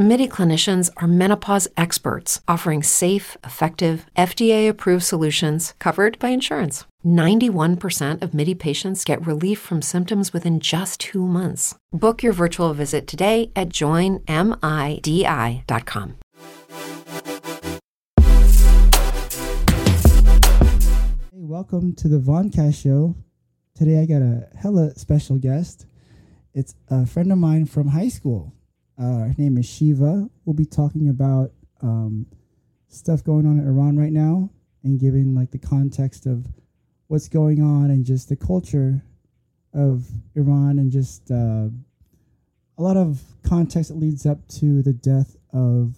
MIDI clinicians are menopause experts offering safe, effective, FDA approved solutions covered by insurance. 91% of MIDI patients get relief from symptoms within just two months. Book your virtual visit today at joinmidi.com. Hey, welcome to the Voncast Show. Today I got a hella special guest. It's a friend of mine from high school. Uh, her name is Shiva. We'll be talking about um, stuff going on in Iran right now and giving like the context of what's going on and just the culture of Iran and just uh, a lot of context that leads up to the death of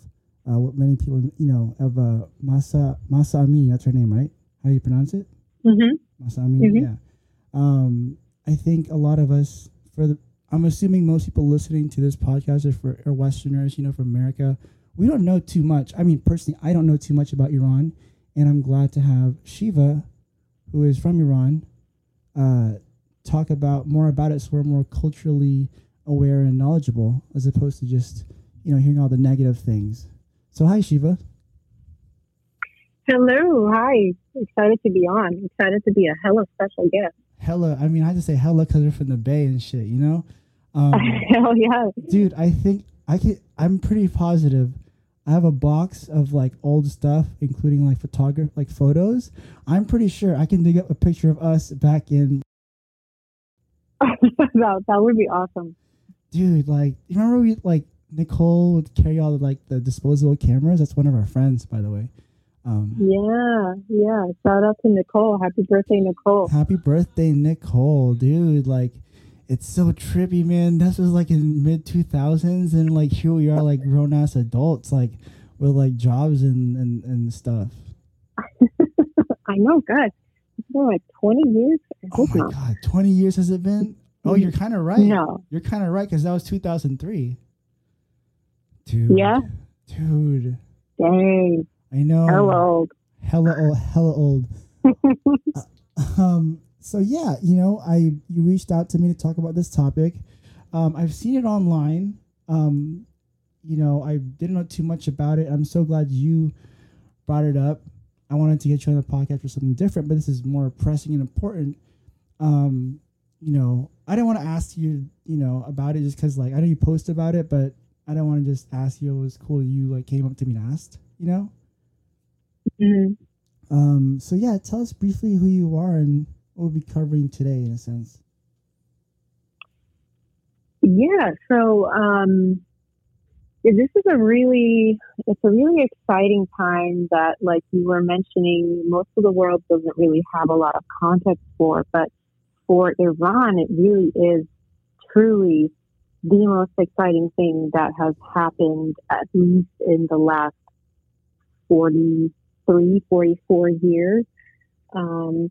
uh, what many people you know of uh, Mahsa Mahsa Amini. That's her name, right? How do you pronounce it? Mm-hmm. Mahsa Amini. Mhm. Yeah. Um, I think a lot of us, for the, I'm assuming most people listening to this podcast are for are Westerners, you know, from America. We don't know too much. I mean, personally, I don't know too much about Iran, and I'm glad to have Shiva, who is from Iran, uh, talk about more about it, so we're more culturally aware and knowledgeable, as opposed to just you know hearing all the negative things. So, hi, Shiva. Hello, hi. Excited to be on. Excited to be a hella special guest. Hella, I mean, I just say hella because we're from the Bay and shit, you know. Um, Hell yeah. dude i think i can i'm pretty positive i have a box of like old stuff including like photograph like photos i'm pretty sure i can dig up a picture of us back in that, that would be awesome. dude like you remember we like nicole would carry all the like the disposable cameras that's one of our friends by the way um Yeah, yeah. Shout out to Nicole. Happy birthday, Nicole. happy birthday nicole dude like it's so trippy man this was like in mid 2000s and like here we are like grown ass adults like with like jobs and and, and stuff I know, God. It's been like 20 years? Oh my not. god, 20 years has it been? Oh, you're kind of right. No. You're kind of right because that was 2003. Dude. Yeah? Dude. Dang. I know. Hello. Hella old. Hella old. Uh, um. So yeah, you know, I you reached out to me to talk about this topic. Um, I've seen it online. Um, you know, I didn't know too much about it. I'm so glad you brought it up. I wanted to get you on the podcast for something different, but this is more pressing and important. Um, you know, I didn't want to ask you, you know, about it just because, like, I know you post about it, but I don't want to just ask you. It was cool you like came up to me and asked, you know. Mhm. Um, so yeah, tell us briefly who you are and we'll be covering today, in a sense. Yeah, so um, this is a really, it's a really exciting time that, like you were mentioning, most of the world doesn't really have a lot of context for, but for Iran, it really is truly the most exciting thing that has happened at least in the last 43, 44 years. Um,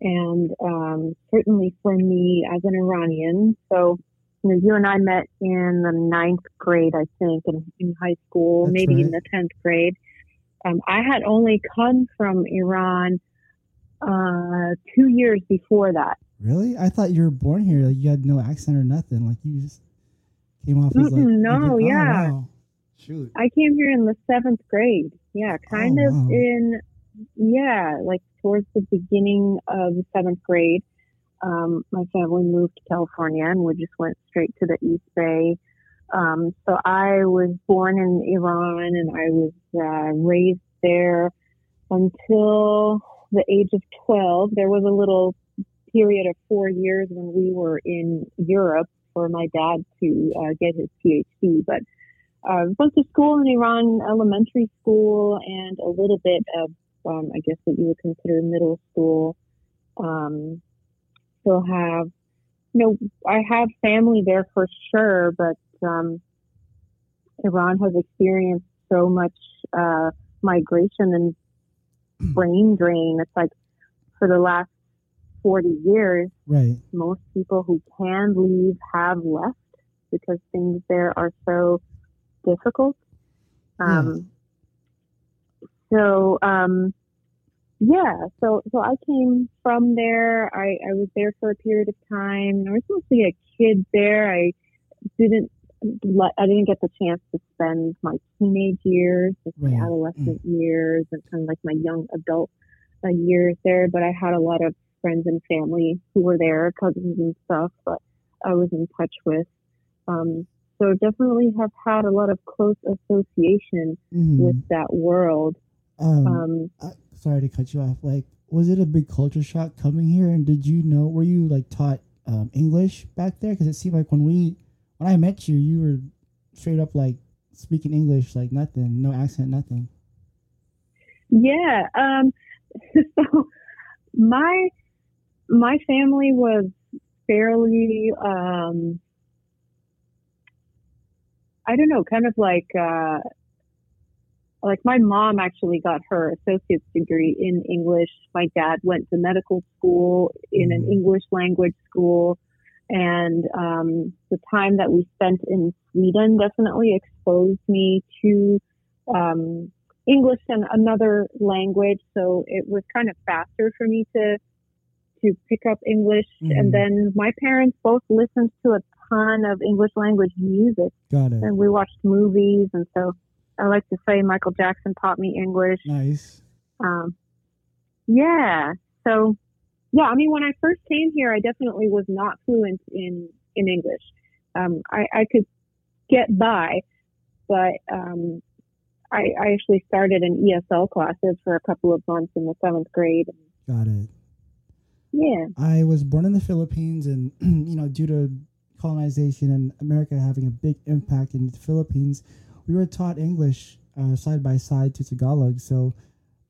and um, certainly for me as an Iranian, so you know, you and I met in the ninth grade, I think, in, in high school, That's maybe in the tenth grade. Um, I had only come from Iran uh, two years before that. Really? I thought you were born here. Like you had no accent or nothing. Like you just came off as like no, like, oh, yeah. wow. Shoot. I came here in the seventh grade. Yeah, kind Oh, of wow. in, yeah, like towards the beginning of seventh grade. Um, my family moved to California and we just went straight to the East Bay. Um, so I was born in Iran and I was uh, raised there until the age of 12. There was a little period of four years when we were in Europe for my dad to uh, get his PhD, but uh, went to school in Iran, elementary school, and a little bit of, um, I guess, what you would consider middle school. Um, still have, you know, I have family there for sure, but um, Iran has experienced so much uh, migration and brain drain. It's like for the last 40 years, Right. most people who can leave have left because things there are so difficult. Um, So, um, yeah, so so I came from there. I, I was there for a period of time. I was mostly a kid there. I didn't let I didn't get the chance to spend my teenage years, like my adolescent years, and kind of like my young adult uh, years there. But I had a lot of friends and family who were there, cousins and stuff. But I was in touch with. Um, so definitely have had a lot of close association Mhm. with that world. Um, Um, I, sorry to cut you off. Like, was it a big culture shock coming here? And did you know? Were you like taught um, English back there? Because it seemed like when we, when I met you, you were straight up like speaking English like nothing, no accent, nothing. Yeah. Um, so my my family was fairly um, I don't know, kind of like uh, like my mom actually got her associate's degree in English. My dad went to medical school in an Mhm. English language school. And um, the time that we spent in Sweden definitely exposed me to um, English and another language. So it was kind of faster for me to to pick up English. Mhm. And then my parents both listened to a ton of English language music Got it. and we watched movies. And so I like to say Michael Jackson taught me English. Nice. Um, yeah. So, yeah, I mean, when I first came here, I definitely was not fluent in, in English. Um, I, I could get by, but um, I, I actually started in ESL classes for a couple of months in the seventh grade. Got it. Yeah. I was born in the Philippines, and you know, due to colonization and America having a big impact in the Philippines, we were taught English uh, side by side to Tagalog. So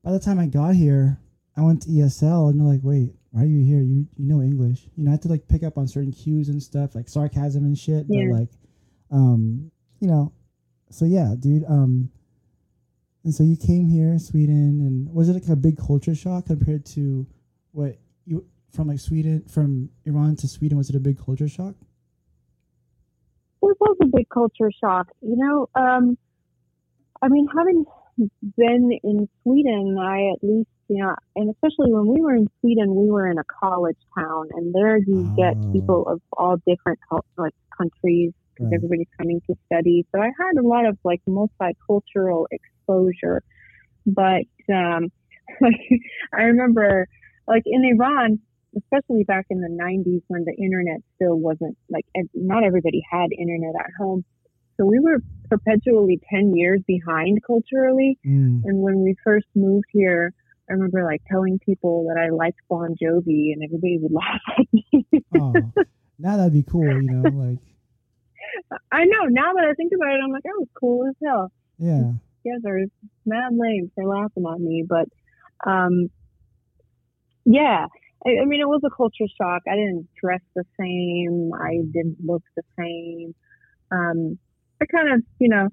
by the time I got here, I went to ESL, and they're like, "Wait, why are you here? You you know English? You know, I had to like pick up on certain cues and stuff, like sarcasm and shit. Yeah. But like, um, you know, so yeah, dude. Um, and so you came here, Sweden, and was it like a big culture shock compared to what you from like Sweden from Iran to Sweden? Was it a big culture shock? It was a big culture shock. You know, um, I mean, having been in Sweden, I at least, you know, and especially when we were in Sweden, we were in a college town, and there you get Oh. people of all different like countries because Right. everybody's coming to study. So I had a lot of like multicultural exposure, but um, like I remember, like in Iran, especially back in the 90s when the internet still wasn't like not everybody had internet at home. So we were perpetually 10 years behind culturally. Mm. and when we first moved here i remember like telling people that i liked bon jovi and everybody would laugh at me. Oh, now that'd be cool, you know, like i know now that i think about it i'm like that was cool as hell. Yeah, you guys are mad lame for laughing at me, but um, yeah, I, I mean, it was a culture shock. I didn't dress the same. I didn't look the same. Um, I kind of, you know,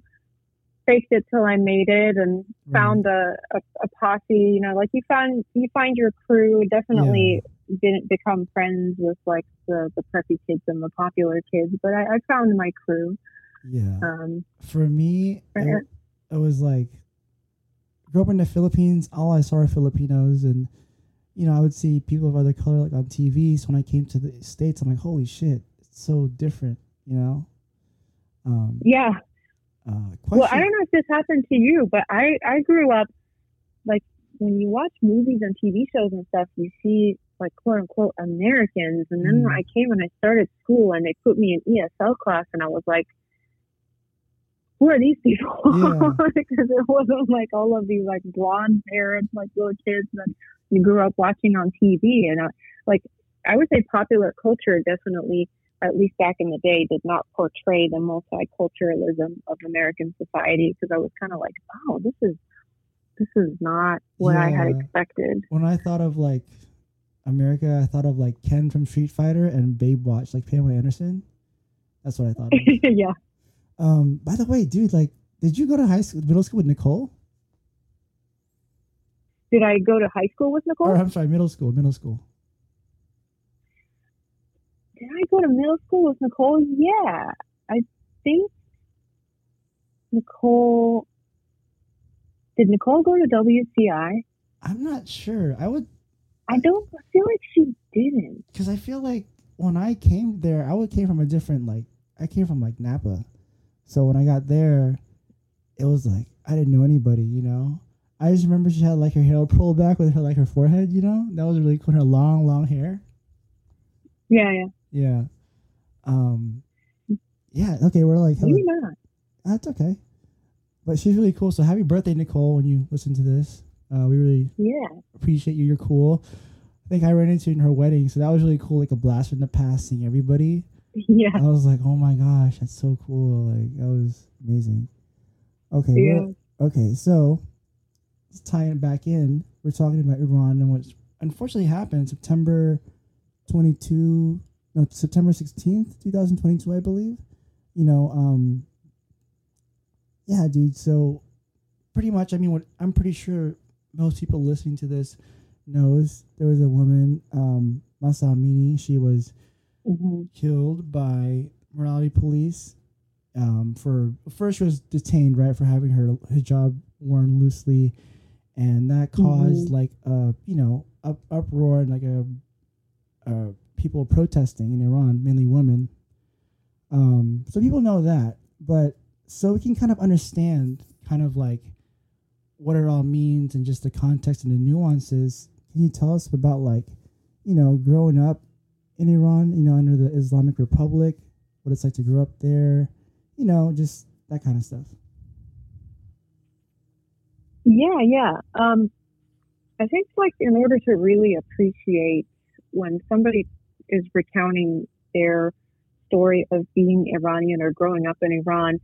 faked it till I made it and Right. found a, a, a posse. You know, like you find you find your crew. Definitely didn't become friends with like the the preppy kids and the popular kids, but I, I found my crew. yeah. Um, For me, it, it was like grew up in the Philippines. All I saw were Filipinos, and you know, I would see people of other color like on TV. So when I came to the states, I'm like, holy shit, it's so different, you know. Um, yeah, uh. Well, I don't know if this happened to you, but I I grew up like when you watch movies and TV shows and stuff, you see like quote unquote Americans, and then Mm. I came and I started school and they put me in ESL class, and I was like, who are these people? Yeah. because it wasn't like all of these like blonde parents, like little kids you grew up watching on TV, and I, like I would say popular culture definitely at least back in the day, did not portray the multiculturalism of American society because I was kind of like, oh, this is this is not what I had expected. when I thought of like America, I thought of like Ken from Street Fighter and Baywatch, like Pamela Anderson. That's what I thought. Yeah. um, by the way, dude, like, did you go to high school, middle school with Nicole? Did I go to high school with Nicole? Or I'm sorry, middle school, middle school. Did I go to middle school with Nicole? Yeah. I think Nicole Did Nicole go to WCI? I'm not sure. I would. I don't feel like she didn't. Because I feel like when I came there, I would came from a different like I came from like Napa, so when I got there, it was like I didn't know anybody. You know, I just remember she had like her hair pulled back with her like her forehead. You know, that was really cool. Her long, long hair. Yeah, yeah. Yeah. Um. Yeah. Okay. We're like. Maybe not. That's okay. But she's really cool. So happy birthday, Nicole! When you listen to this, uh, we really Yeah. appreciate you. You're cool. I think I ran into in her wedding, so that was really cool. Like a blast from the past, seeing everybody. Yeah. I was like, oh my gosh, that's so cool. Like that was amazing. Okay. Yeah. well- okay. So tie it back in. We're talking about Iran and what unfortunately happened September 22, no, September 16th, 2022, I believe. You know, um, yeah, dude. So pretty much, I mean, what I'm pretty sure most people listening to this knows there was a woman, um, Mahsa Amini. She was hmm killed by morality police. Um, for first, she was detained right for having her hijab worn loosely, and that caused Mhm. like a you know up, uproar and like a, uh people protesting in Iran, mainly women. Um, so people know that, but so we can kind of understand kind of like what it all means and just the context and the nuances. Can you tell us about like, you know, growing up in Iran, you know, under the Islamic Republic, what it's like to grow up there, you know, just that kind of stuff. Yeah, yeah. Um, I think like in order to really appreciate when somebody is recounting their story of being Iranian or growing up in Iran,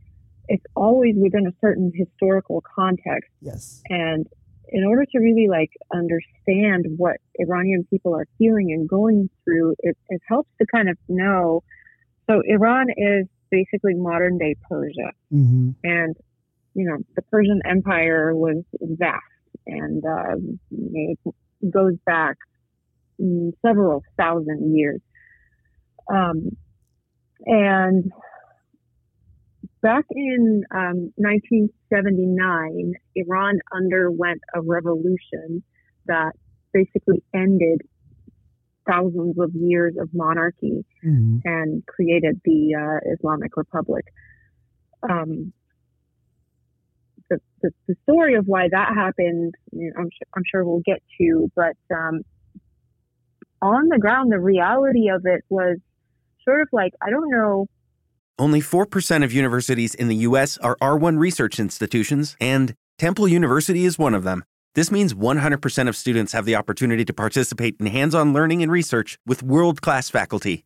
it's always within a certain historical context. Yes. And in order to really like understand what Iranian people are feeling and going through, it, it helps to kind of know. So Iran is basically modern day Persia Mm-hmm. and you know the Persian Empire was vast and um, it goes back several thousand years. Um, and back in um, 1979, Iran underwent a revolution that basically ended thousands of years of monarchy Mm-hmm. and created the uh, Islamic Republic. Um, the, the, the story of why that happened, I'm, I'm sure we'll get to, but um, on the ground, the reality of it was sort of like, I don't know, Only 4% of universities in the U.S. are R1 research institutions, and Temple University is one of them. This means 100% of students have the opportunity to participate in hands on learning and research with world class faculty.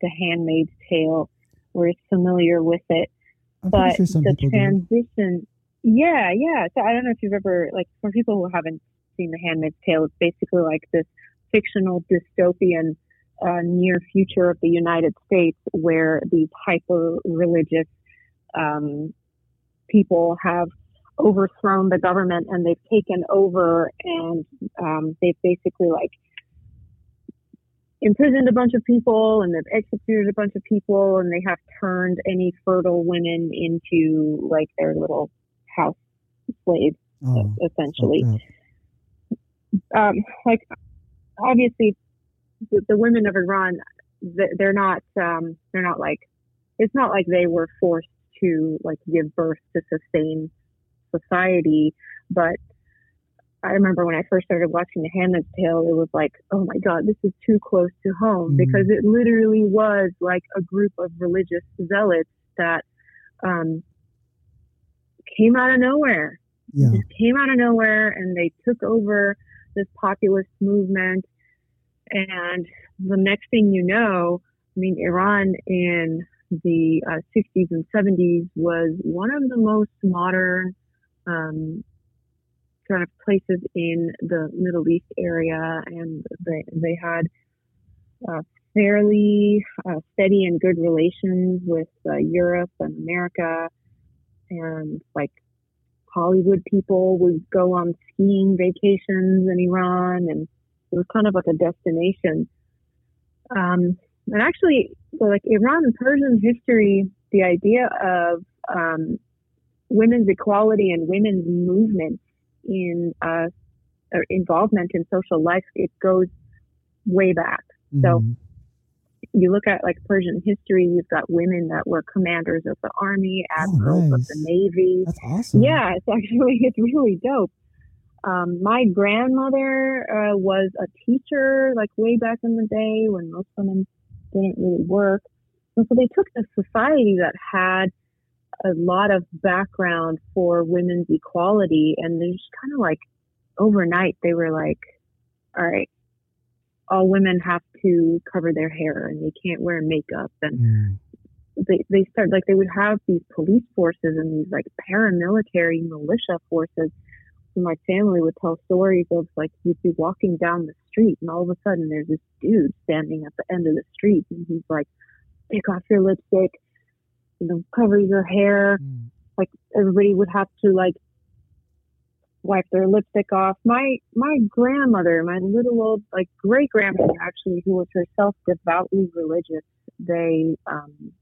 The Handmaid's Tale We're familiar with it, I'm but sure the people do. transition, yeah, yeah. So I don't know if you've ever like for people who haven't seen The Handmaid's Tale, it's basically like this fictional dystopian uh, near future of the United States where these hyper religious um, people have overthrown the government and they've taken over and um, they've basically like imprisoned a bunch of people and they've executed a bunch of people and they have turned any fertile women into like their little house slaves Oh, essentially. um, like obviously the, the women of Iran, they're not, um, they're not like, it's not like they were forced to like give birth to sustain society, but I remember when I first started watching The Handmaid's Tale, it was like, oh my God, this is too close to home Mhm. because it literally was like a group of religious zealots that um, came out of nowhere. Yeah. Just came out of nowhere and they took over this populist movement. And the next thing you know, I mean, Iran in the uh, 60s and 70s was one of the most modern um, kind of places in the Middle East area, and they they had uh, fairly uh, steady and good relations with uh, Europe and America, and like Hollywood people would go on skiing vacations in Iran, and it was kind of like a destination. Um, and actually, so like Iran and Persian history, the idea of um, women's equality and women's movement in uh, involvement in social life, it goes way back. So Mhm. you look at like Persian history, you've got women that were commanders of the army, admirals of the. Navy. That's awesome. Yeah, it's actually it's really dope. Um, my grandmother uh, was a teacher, like way back in the day when most women didn't really work, and so they took this society that had a lot of background for women's equality, and they just kind of like overnight they were like, all right, all women have to cover their hair and they can't wear makeup and Mm. they they start like they would have these police forces and these like paramilitary militia forces. My family would tell stories of like you'd be walking down the street and all of a sudden there's this dude standing at the end of the street and he's like, "Take off your lipstick, you know, cover your hair." Mm. Like everybody would have to like wipe their lipstick off. My my grandmother, my little old like great grandmother actually, who was herself devoutly religious, they um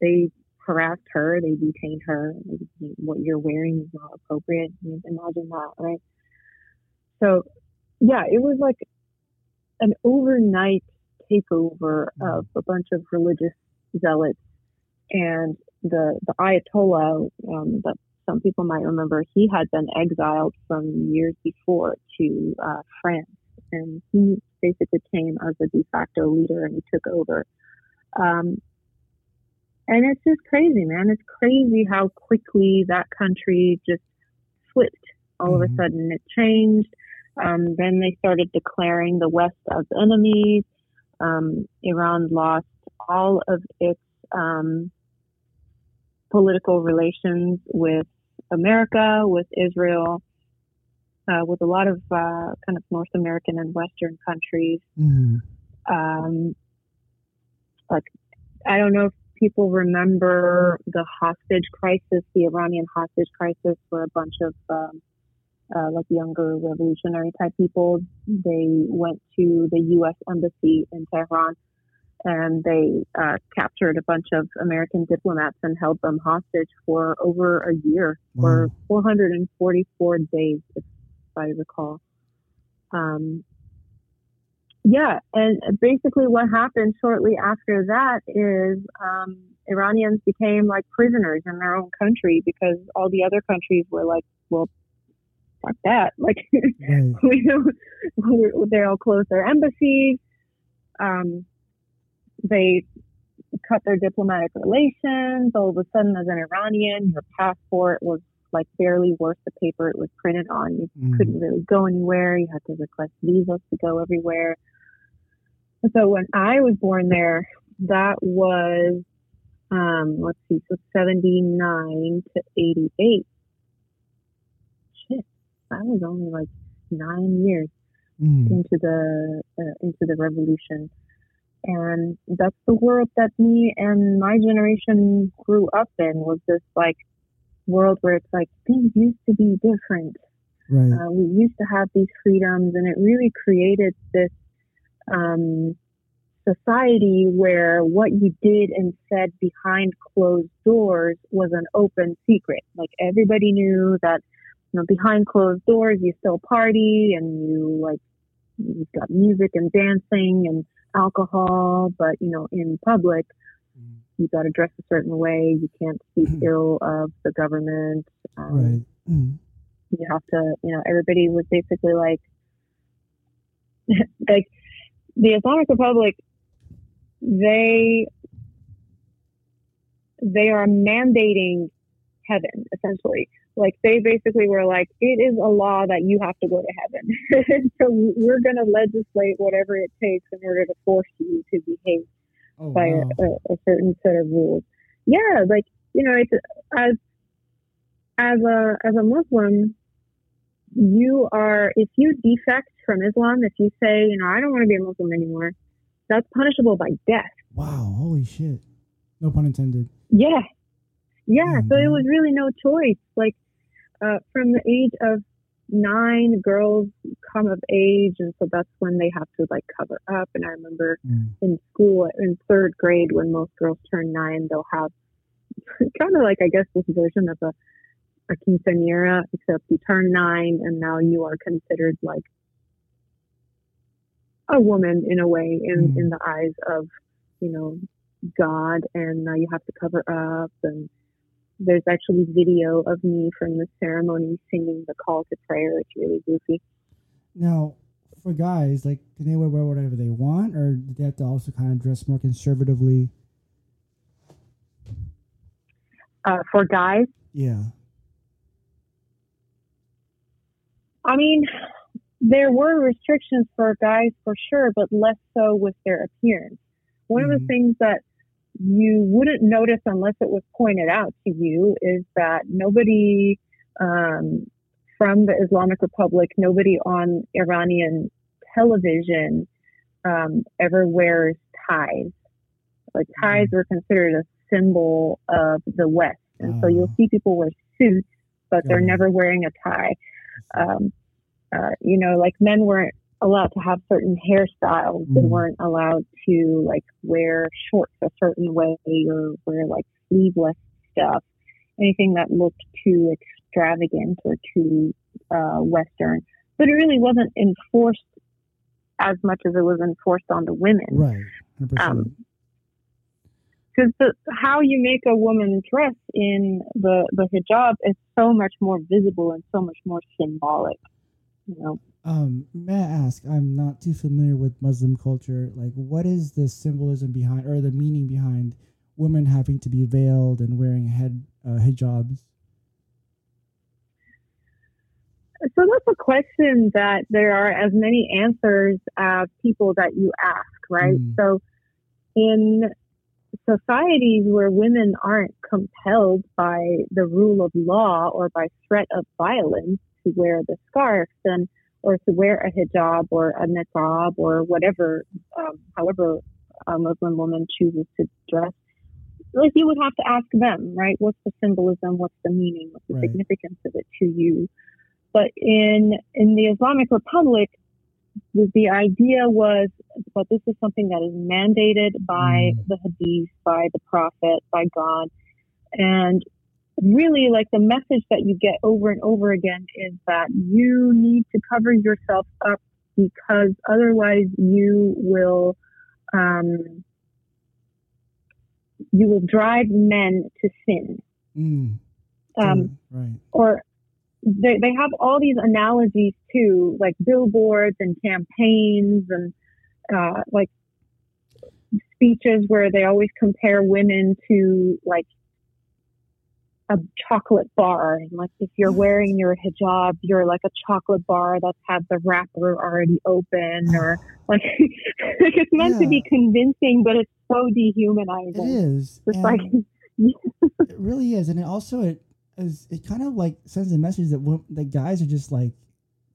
they harassed her, they detained her. They- What you're wearing is not appropriate. Imagine that, right? So, yeah, it was like an overnight takeover of a bunch of religious zealots, and the the Ayatollah um, that some people might remember, he had been exiled from years before to uh, France, and he basically came as a de facto leader and he took over. Um, and it's just crazy, man. It's crazy how quickly that country just flipped. All of Mhm. a sudden, it changed. Um, then they started declaring the West as enemies. Um, Iran lost all of its um, political relations with America, with Israel, uh, with a lot of uh, kind of North American and Western countries Mm. um, like I don't know if people remember the hostage crisis, the Iranian hostage crisis, where a bunch of um, uh, like younger revolutionary type people they went to the U.S. embassy in Tehran and they uh, captured a bunch of American diplomats and held them hostage for over a year, for 444 days, if I recall. Um, yeah, and basically what happened shortly after that is um, Iranians became like prisoners in their own country because all the other countries were like, well, fuck that. Like, Right. we don't, they all closed their embassies. Um, they cut their diplomatic relations. All of a sudden, as an Iranian, your passport was like barely worth the paper it was printed on. You Mm. couldn't really go anywhere. You had to request visas to go everywhere. And so when I was born there, that was, um, let's see, so 79 to 88. Shit, that was only like nine years Mm. into the uh, into the revolution and that's the world that me and my generation grew up in was this like world where it's like things used to be different Right. uh, we used to have these freedoms and it really created this um, society where what you did and said behind closed doors was an open secret like everybody knew that you know behind closed doors you still party and you like you've got music and dancing and alcohol but you know in public Mm. you got to dress a certain way you can't speak ill of the government um, Right. Mm. you have to, you know, everybody was basically like, like the Islamic Republic, they they are mandating heaven essentially. Like they basically were like, it is a law that you have to go to heaven. so we're going to legislate whatever it takes in order to force you to behave oh, by wow. a, a, certain set of rules. Yeah, like you know, it's as as a as a Muslim, you are if you defect from Islam, if you say, you know, I don't want to be a Muslim anymore, that's punishable by death. Wow, holy shit. No pun intended. Yeah. Yeah, so it mm-hmm. was really no choice. Like uh, from the age of nine, girls come of age, and so that's when they have to like cover up. And I remember mm. in school, in third grade, when most girls turn nine, they'll have kind of like I guess this version of a a quinceañera, except you turn nine and now you are considered like a woman in a way in, mm. in the eyes of, you know, God. And now you have to cover up. And there's actually video of me from the ceremony singing the call to prayer. It's really goofy. Now, for guys, like, can they wear whatever they want, or do they have to also kind of dress more conservatively? Uh, for guys? Yeah. I mean, there were restrictions for guys for sure, but less so with their appearance. One mm-hmm. of the mm-hmm. things that you wouldn't notice unless it was pointed out to you is that nobody um, from the Islamic Republic, nobody on Iranian television um, ever wears ties. Like ties mm-hmm. were considered a symbol of the West, and so you'll see people wear suits, but they're never wearing a tie. Um, uh, you know, like men weren't allowed to have certain hairstyles. Mm. They weren't allowed to like wear shorts a certain way or wear like sleeveless stuff. Anything that looked too extravagant or too uh, Western. But it really wasn't enforced as much as it was enforced on the women. Right. 100%. Um, because how you make a woman dress in the the hijab is so much more visible and so much more symbolic. You know. Um, may I ask? I'm not too familiar with Muslim culture. Like, what is the symbolism behind, or the meaning behind, women having to be veiled and wearing head uh, hijabs? So that's a question that there are as many answers as people that you ask, right? Mm. So in societies where women aren't compelled by the rule of law or by threat of violence to wear the scarf, then or to wear a hijab or a niqab or whatever, um, however a Muslim woman chooses to dress, like you would have to ask them, right? What's the symbolism? What's the meaning? What's the right. significance of it to you? But in in the Islamic Republic, the, the idea was, but this is something that is mandated by mm. the Hadith, by the Prophet, by God. And really, like the message that you get over and over again is that you need to cover yourself up because otherwise you will, um, you will drive men to sin. Mm. Um, right. Or they, they have all these analogies too, like billboards and campaigns and uh, like speeches where they always compare women to like a chocolate bar. And like if you're mm. wearing your hijab, you're like a chocolate bar that's had the wrapper already open or like, like it's meant yeah. to be convincing, but it's so dehumanizing. It is. It's like it really is. And it also it is it kind of like sends a message that when, the guys are just like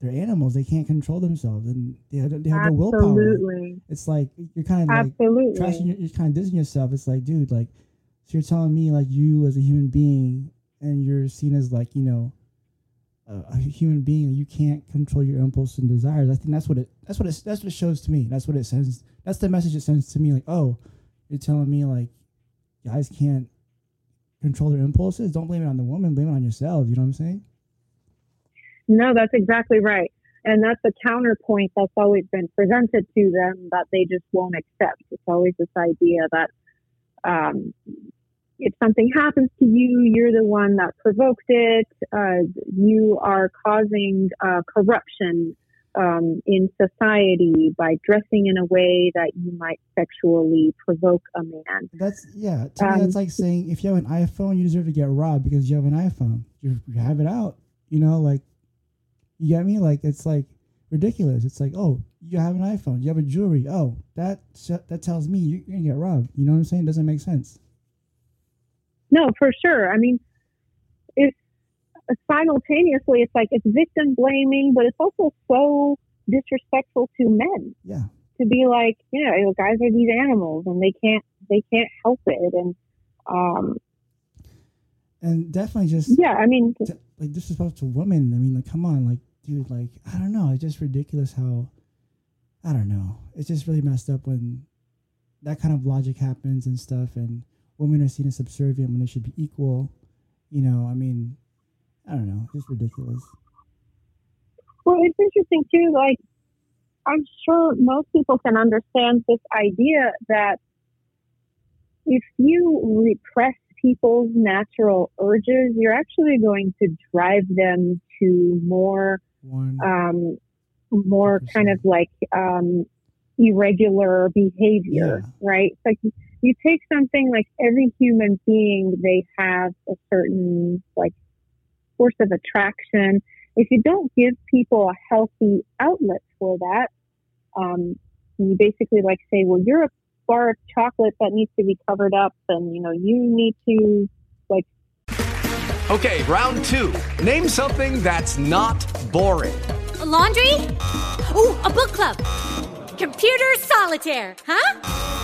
they're animals. They can't control themselves, and they have, they have no willpower. Absolutely. It's like you're kind of like Absolutely. trashing. You're kind of dissing yourself. It's like, dude, like, so you're telling me like you as a human being, and you're seen as like you know, a, human being. You can't control your impulses and desires. I think that's what it. That's what it. That's what it shows to me. That's what it sends. That's the message it sends to me. Like, oh, you're telling me like, guys can't control their impulses, don't blame it on the woman, blame it on yourself. You know what I'm saying? No, that's exactly right. And that's a counterpoint that's always been presented to them that they just won't accept. It's always this idea that um, if something happens to you, you're the one that provoked it. Uh, you are causing uh, corruption um, in society by dressing in a way that you might sexually provoke a man. That's yeah. To um, me, that's like saying if you have an iPhone, you deserve to get robbed because you have an iPhone. You, have it out. You know, like you get me. Like it's like ridiculous. It's like oh, you have an iPhone, you have a jewelry. Oh, that that tells me you're gonna get robbed. You know what I'm saying? It doesn't make sense. No, for sure. I mean, it's simultaneously it's like it's victim blaming, but it's also so disrespectful to men. Yeah. To be like, you know, guys are these animals and they can't they can't help it and um and definitely just yeah i mean t- like disrespectful to women i mean like come on like dude like i don't know it's just ridiculous how i don't know it's just really messed up when that kind of logic happens and stuff and women are seen as subservient when they should be equal you know i mean I don't know, just ridiculous. Well, it's interesting too. Like, I'm sure most people can understand this idea that if you repress people's natural urges, you're actually going to drive them to more, um, more kind of like um, irregular behavior, yeah. right? It's like you take something like every human being, they have a certain like force of attraction. If you don't give people a healthy outlet for that, um, you basically like say, well, you're a bar of chocolate that needs to be covered up, and you know you need to like. Okay, round two. Name something that's not boring. A laundry. Ooh, a book club. Computer solitaire. Huh?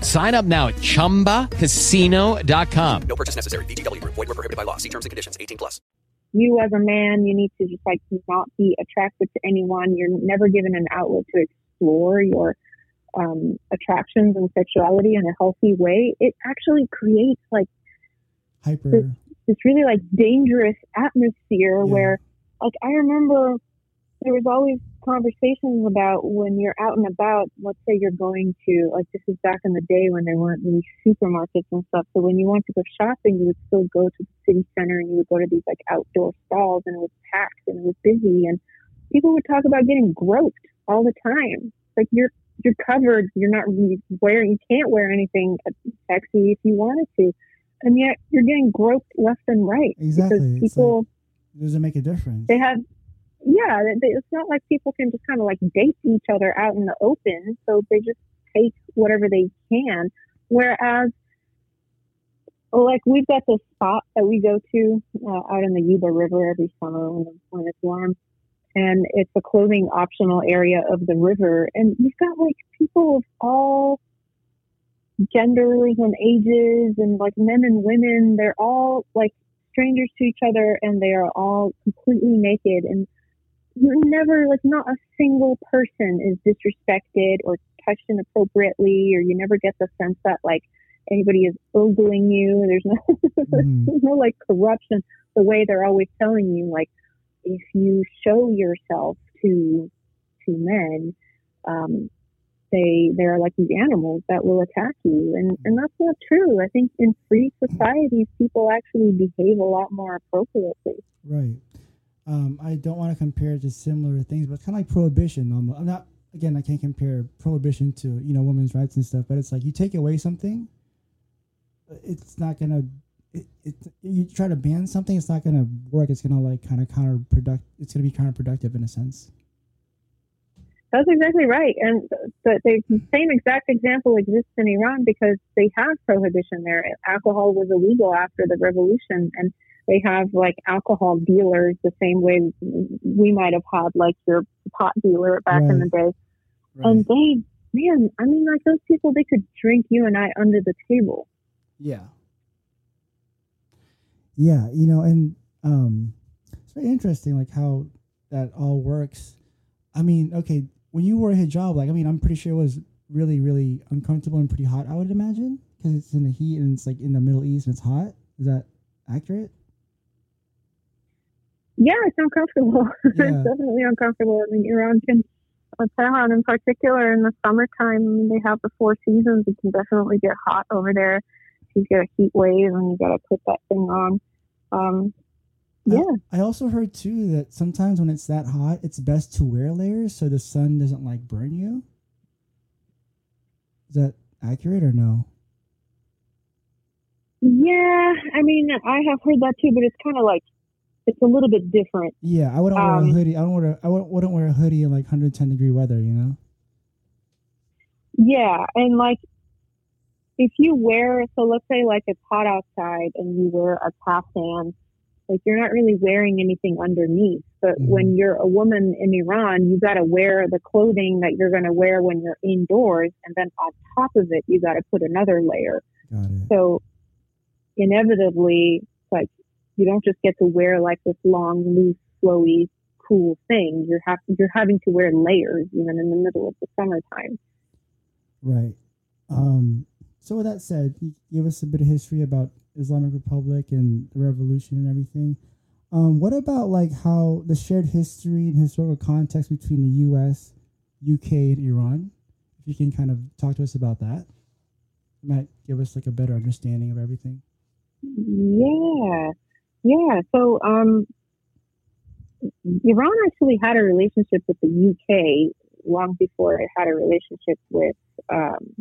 Sign up now at ChumbaCasino.com. No purchase necessary. VGW. Void were prohibited by law. See terms and conditions. 18 plus. You as a man, you need to just like not be attracted to anyone. You're never given an outlet to explore your um, attractions and sexuality in a healthy way. It actually creates like hyper this, this really like dangerous atmosphere yeah. where like I remember there was always conversations about when you're out and about. Let's say you're going to like this is back in the day when there weren't really supermarkets and stuff. So when you want to go shopping, you would still go to the city center and you would go to these like outdoor stalls, and it was packed and it was busy, and people would talk about getting groped all the time. Like you're you're covered. You're not wearing. You can't wear anything sexy if you wanted to, and yet you're getting groped left and right exactly. because people. Like, does it make a difference? They have yeah, it's not like people can just kind of like date each other out in the open. So they just take whatever they can. Whereas, like we've got this spot that we go to uh, out in the Yuba River every summer when, when it's warm, and it's a clothing optional area of the river, and you've got like people of all genders and ages, and like men and women. They're all like strangers to each other, and they are all completely naked and you never like not a single person is disrespected or touched inappropriately or you never get the sense that like anybody is ogling you. There's no mm. there's no like corruption. The way they're always telling you like if you show yourself to to men um they they're like these animals that will attack you. And and that's not true. I think in free societies people actually behave a lot more appropriately. Right um, I don't want to compare it to similar things, but kind of like prohibition. Um, I'm not again. I can't compare prohibition to you know women's rights and stuff, but it's like you take away something, it's not gonna. It, it you try to ban something, it's not gonna work. It's gonna like kind of counterproductive. It's gonna be counterproductive in a sense. That's exactly right. And the, the same exact example exists in Iran because they have prohibition there. Alcohol was illegal after the revolution, and they have like alcohol dealers the same way we might have had like your pot dealer back right. in the day. Right. And they, man, I mean, like those people, they could drink you and I under the table. Yeah. Yeah, you know, and um, it's very interesting, like how that all works. I mean, okay, when you wore a hijab, like I mean, I'm pretty sure it was really, really uncomfortable and pretty hot. I would imagine because it's in the heat and it's like in the Middle East and it's hot. Is that accurate? Yeah, it's uncomfortable. Yeah. it's definitely uncomfortable. I mean, Iran can, uh, Tehran in particular, in the summertime, they have the four seasons. It can definitely get hot over there. You get a heat wave and you got to put that thing on. Um, yeah. I, I, also heard too that sometimes when it's that hot, it's best to wear layers so the sun doesn't like burn you. Is that accurate or no? Yeah, I mean, I have heard that too, but it's kind of like it's a little bit different. Yeah, I wouldn't um, wear a um, hoodie. I don't wear. A, I wouldn't wear a hoodie in like 110 degree weather. You know. Yeah, and like if you wear, so let's say like it's hot outside and you wear a kaftan, like you're not really wearing anything underneath. But mm-hmm. when you're a woman in Iran, you got to wear the clothing that you're going to wear when you're indoors, and then on top of it, you got to put another layer. So inevitably, like you don't just get to wear like this long, loose, flowy, cool thing. You're have you're having to wear layers even in the middle of the summertime. Right. Um, so with that said, you give us a bit of history about Islamic Republic and the revolution and everything. Um, what about like how the shared history and historical context between the U.S., UK, and Iran? If you can kind of talk to us about that, it might give us like a better understanding of everything. Yeah. Yeah. So, um, Iran actually had a relationship with the UK long before it had a relationship with um,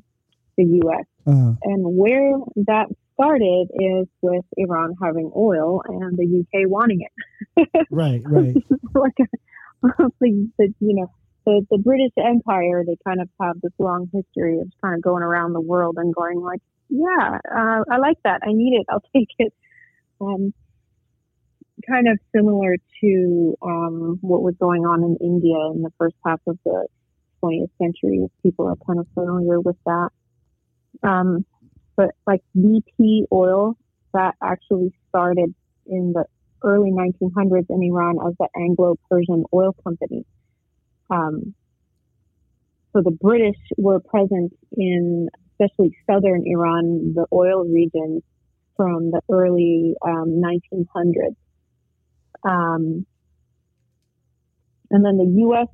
the US. Uh-huh. And where that started is with Iran having oil and the UK wanting it. right, right. like the, the, you know, the, the British Empire, they kind of have this long history of kind of going around the world and going like, yeah, uh, I like that. I need it. I'll take it. Um, kind of similar to um, what was going on in India in the first half of the 20th century. People are kind of familiar with that. Um, but like BP oil, that actually started in the early 1900s in Iran as the Anglo-Persian Oil Company. Um, so the British were present in especially southern Iran, the oil regions from the early um, 1900s. Um, and then the U.S.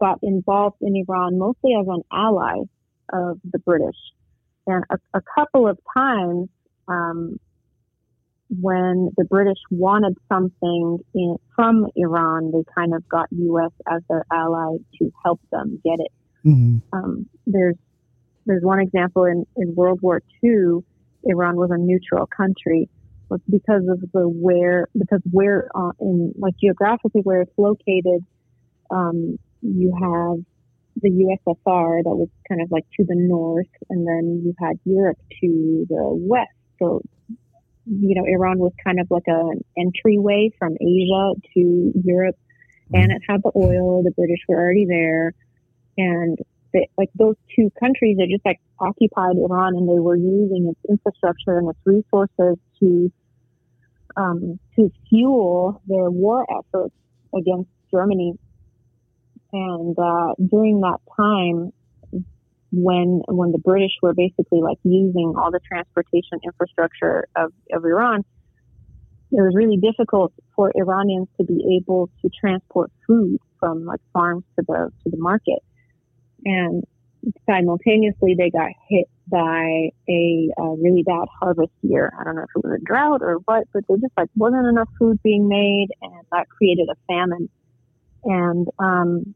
got involved in Iran mostly as an ally of the British. And a, a couple of times, um, when the British wanted something in, from Iran, they kind of got U.S. as their ally to help them get it. Mm-hmm. Um, there's there's one example in, in World War II, Iran was a neutral country, but because of the where because where uh, in like geographically where it's located, um, you have the USSR that was kind of like to the north, and then you had Europe to the west. So, you know, Iran was kind of like an entryway from Asia to Europe, and it had the oil. The British were already there, and they, like those two countries, they just like occupied Iran, and they were using its infrastructure and its resources to um, to fuel their war efforts against Germany and uh, during that time, when when the British were basically like using all the transportation infrastructure of, of Iran, it was really difficult for Iranians to be able to transport food from like farms to the to the market. And simultaneously, they got hit by a, a really bad harvest year. I don't know if it was a drought or what, but there just like wasn't enough food being made, and that created a famine. And um,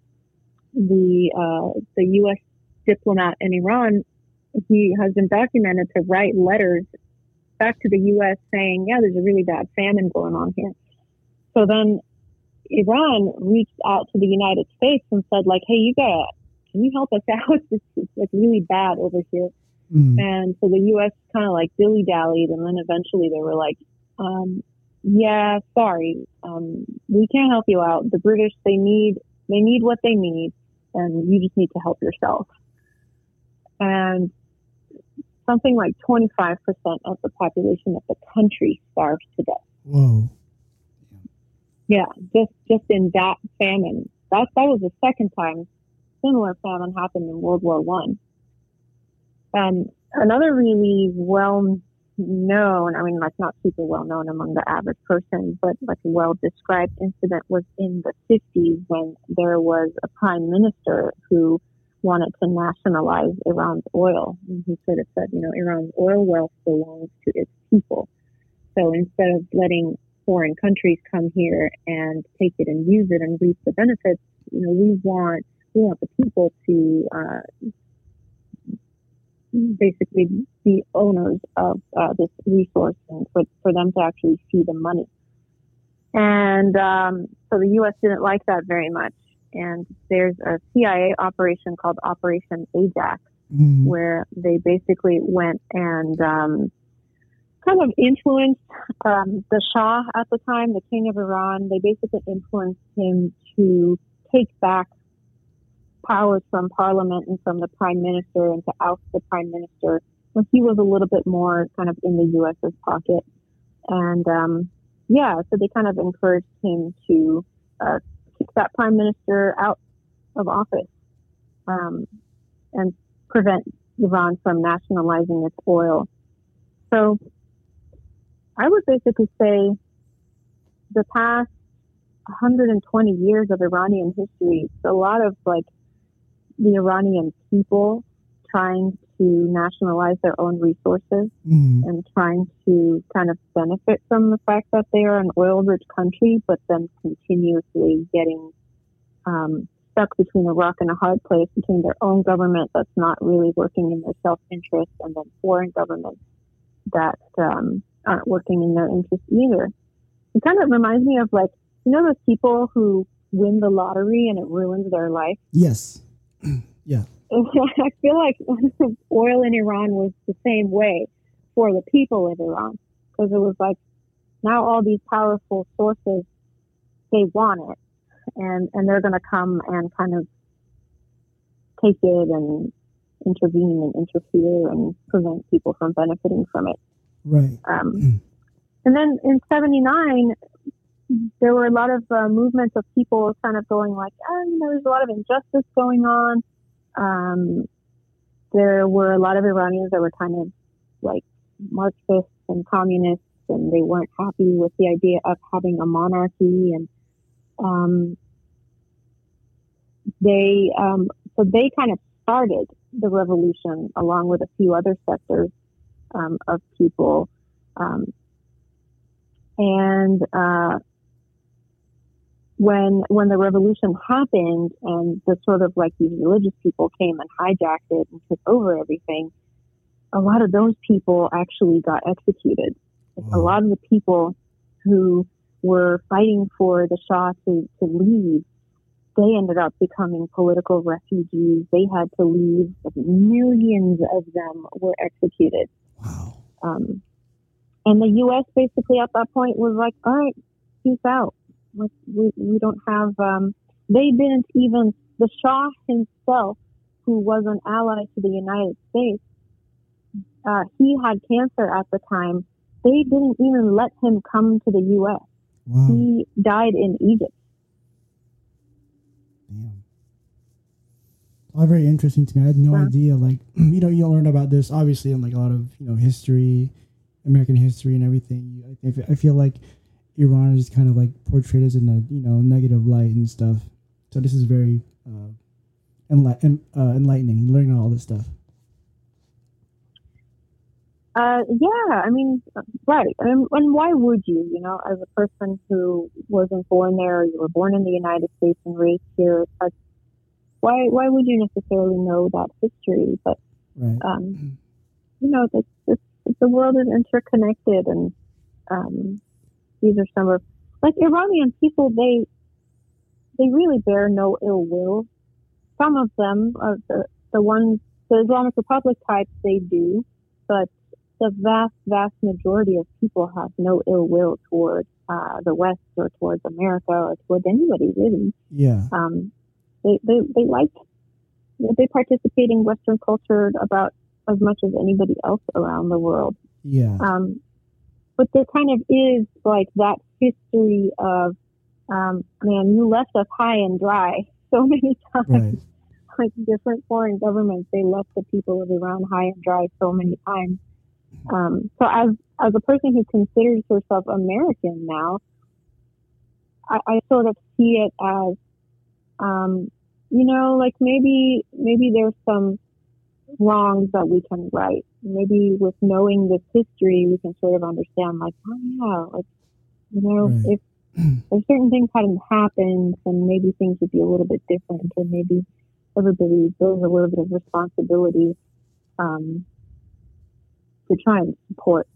the uh, the U.S. diplomat in Iran, he has been documented to write letters back to the U.S. saying, "Yeah, there's a really bad famine going on here." So then Iran reached out to the United States and said, "Like, hey, you got can you help us out? This is like really bad over here. Mm. And so the U.S. kind of like dilly dallied, and then eventually they were like, um, "Yeah, sorry, um, we can't help you out. The British they need they need what they need, and you just need to help yourself." And something like 25% of the population of the country starved to death. Whoa. Yeah, just just in that famine. That that was the second time similar famine happened in World War One. Um, another really well known, I mean, like not super well known among the average person, but like well described incident was in the 50s when there was a prime minister who wanted to nationalize Iran's oil. And he sort of said, you know, Iran's oil wealth belongs to its people. So instead of letting foreign countries come here and take it and use it and reap the benefits, you know, we want we want the people to uh, basically be owners of uh, this resource and for, for them to actually see the money. And um, so the U.S. didn't like that very much. And there's a CIA operation called Operation Ajax, mm-hmm. where they basically went and um, kind of influenced um, the Shah at the time, the king of Iran. They basically influenced him to take back powers from parliament and from the prime minister and to oust the prime minister when he was a little bit more kind of in the U.S.'s pocket. And um, yeah, so they kind of encouraged him to uh, kick that prime minister out of office um, and prevent Iran from nationalizing its oil. So I would basically say the past 120 years of Iranian history, a lot of like the Iranian people trying to nationalize their own resources mm-hmm. and trying to kind of benefit from the fact that they are an oil rich country, but then continuously getting um, stuck between a rock and a hard place between their own government that's not really working in their self interest and then foreign governments that um, aren't working in their interest either. It kind of reminds me of like, you know, those people who win the lottery and it ruins their life? Yes. yeah. I feel like oil in Iran was the same way for the people of Iran because it was like now all these powerful sources they want it and and they're going to come and kind of take it and intervene and interfere and prevent people from benefiting from it. Right. Um, mm. and then in '79, there were a lot of uh, movements of people kind of going like, oh, you know, there's a lot of injustice going on. Um, there were a lot of Iranians that were kind of like Marxists and communists, and they weren't happy with the idea of having a monarchy. And um, they, um, so they kind of started the revolution along with a few other sectors um, of people. Um, and uh, when when the revolution happened and the sort of like these religious people came and hijacked it and took over everything, a lot of those people actually got executed. Wow. A lot of the people who were fighting for the Shah to, to leave, they ended up becoming political refugees. They had to leave. Millions of them were executed. Wow. Um, and the U.S. basically at that point was like, all right, peace out we, we don't have, um, they didn't even, the Shah himself, who was an ally to the United States, uh, he had cancer at the time. They didn't even let him come to the U.S. Wow. He died in Egypt. Damn. All very interesting to me. I had no yeah. idea. Like, you know, you learn about this obviously in like a lot of you know history, American history, and everything. I feel like Iran is kind of like portrayed as in a you know negative light and stuff. So this is very uh, enli- uh, enlightening, learning all this stuff. Uh, yeah, I mean, right. And, and why would you? You know, as a person who wasn't born there, you were born in the United States and raised here. why why would you necessarily know that history? But right. um, you know, the, the, the world is interconnected, and um, these are some of like Iranian people. They they really bear no ill will some of them, uh, the, the ones, the Islamic Republic types, they do, but the vast, vast majority of people have no ill will towards uh, the West or towards America or towards anybody really. Yeah. Um, they, they, they like, they participate in Western culture about as much as anybody else around the world. Yeah. Um, but there kind of is like that history of, um, man, you left us high and dry so many times. Right. Like different foreign governments, they left the people of Iran high and dry so many times. Um, so as as a person who considers herself American now, I, I sort of see it as, um, you know, like maybe maybe there's some wrongs that we can right. Maybe with knowing this history, we can sort of understand, like, oh yeah, like you know, Right. if if certain things hadn't happened, then maybe things would be a little bit different, or maybe everybody bears a little bit of responsibility um, to try and support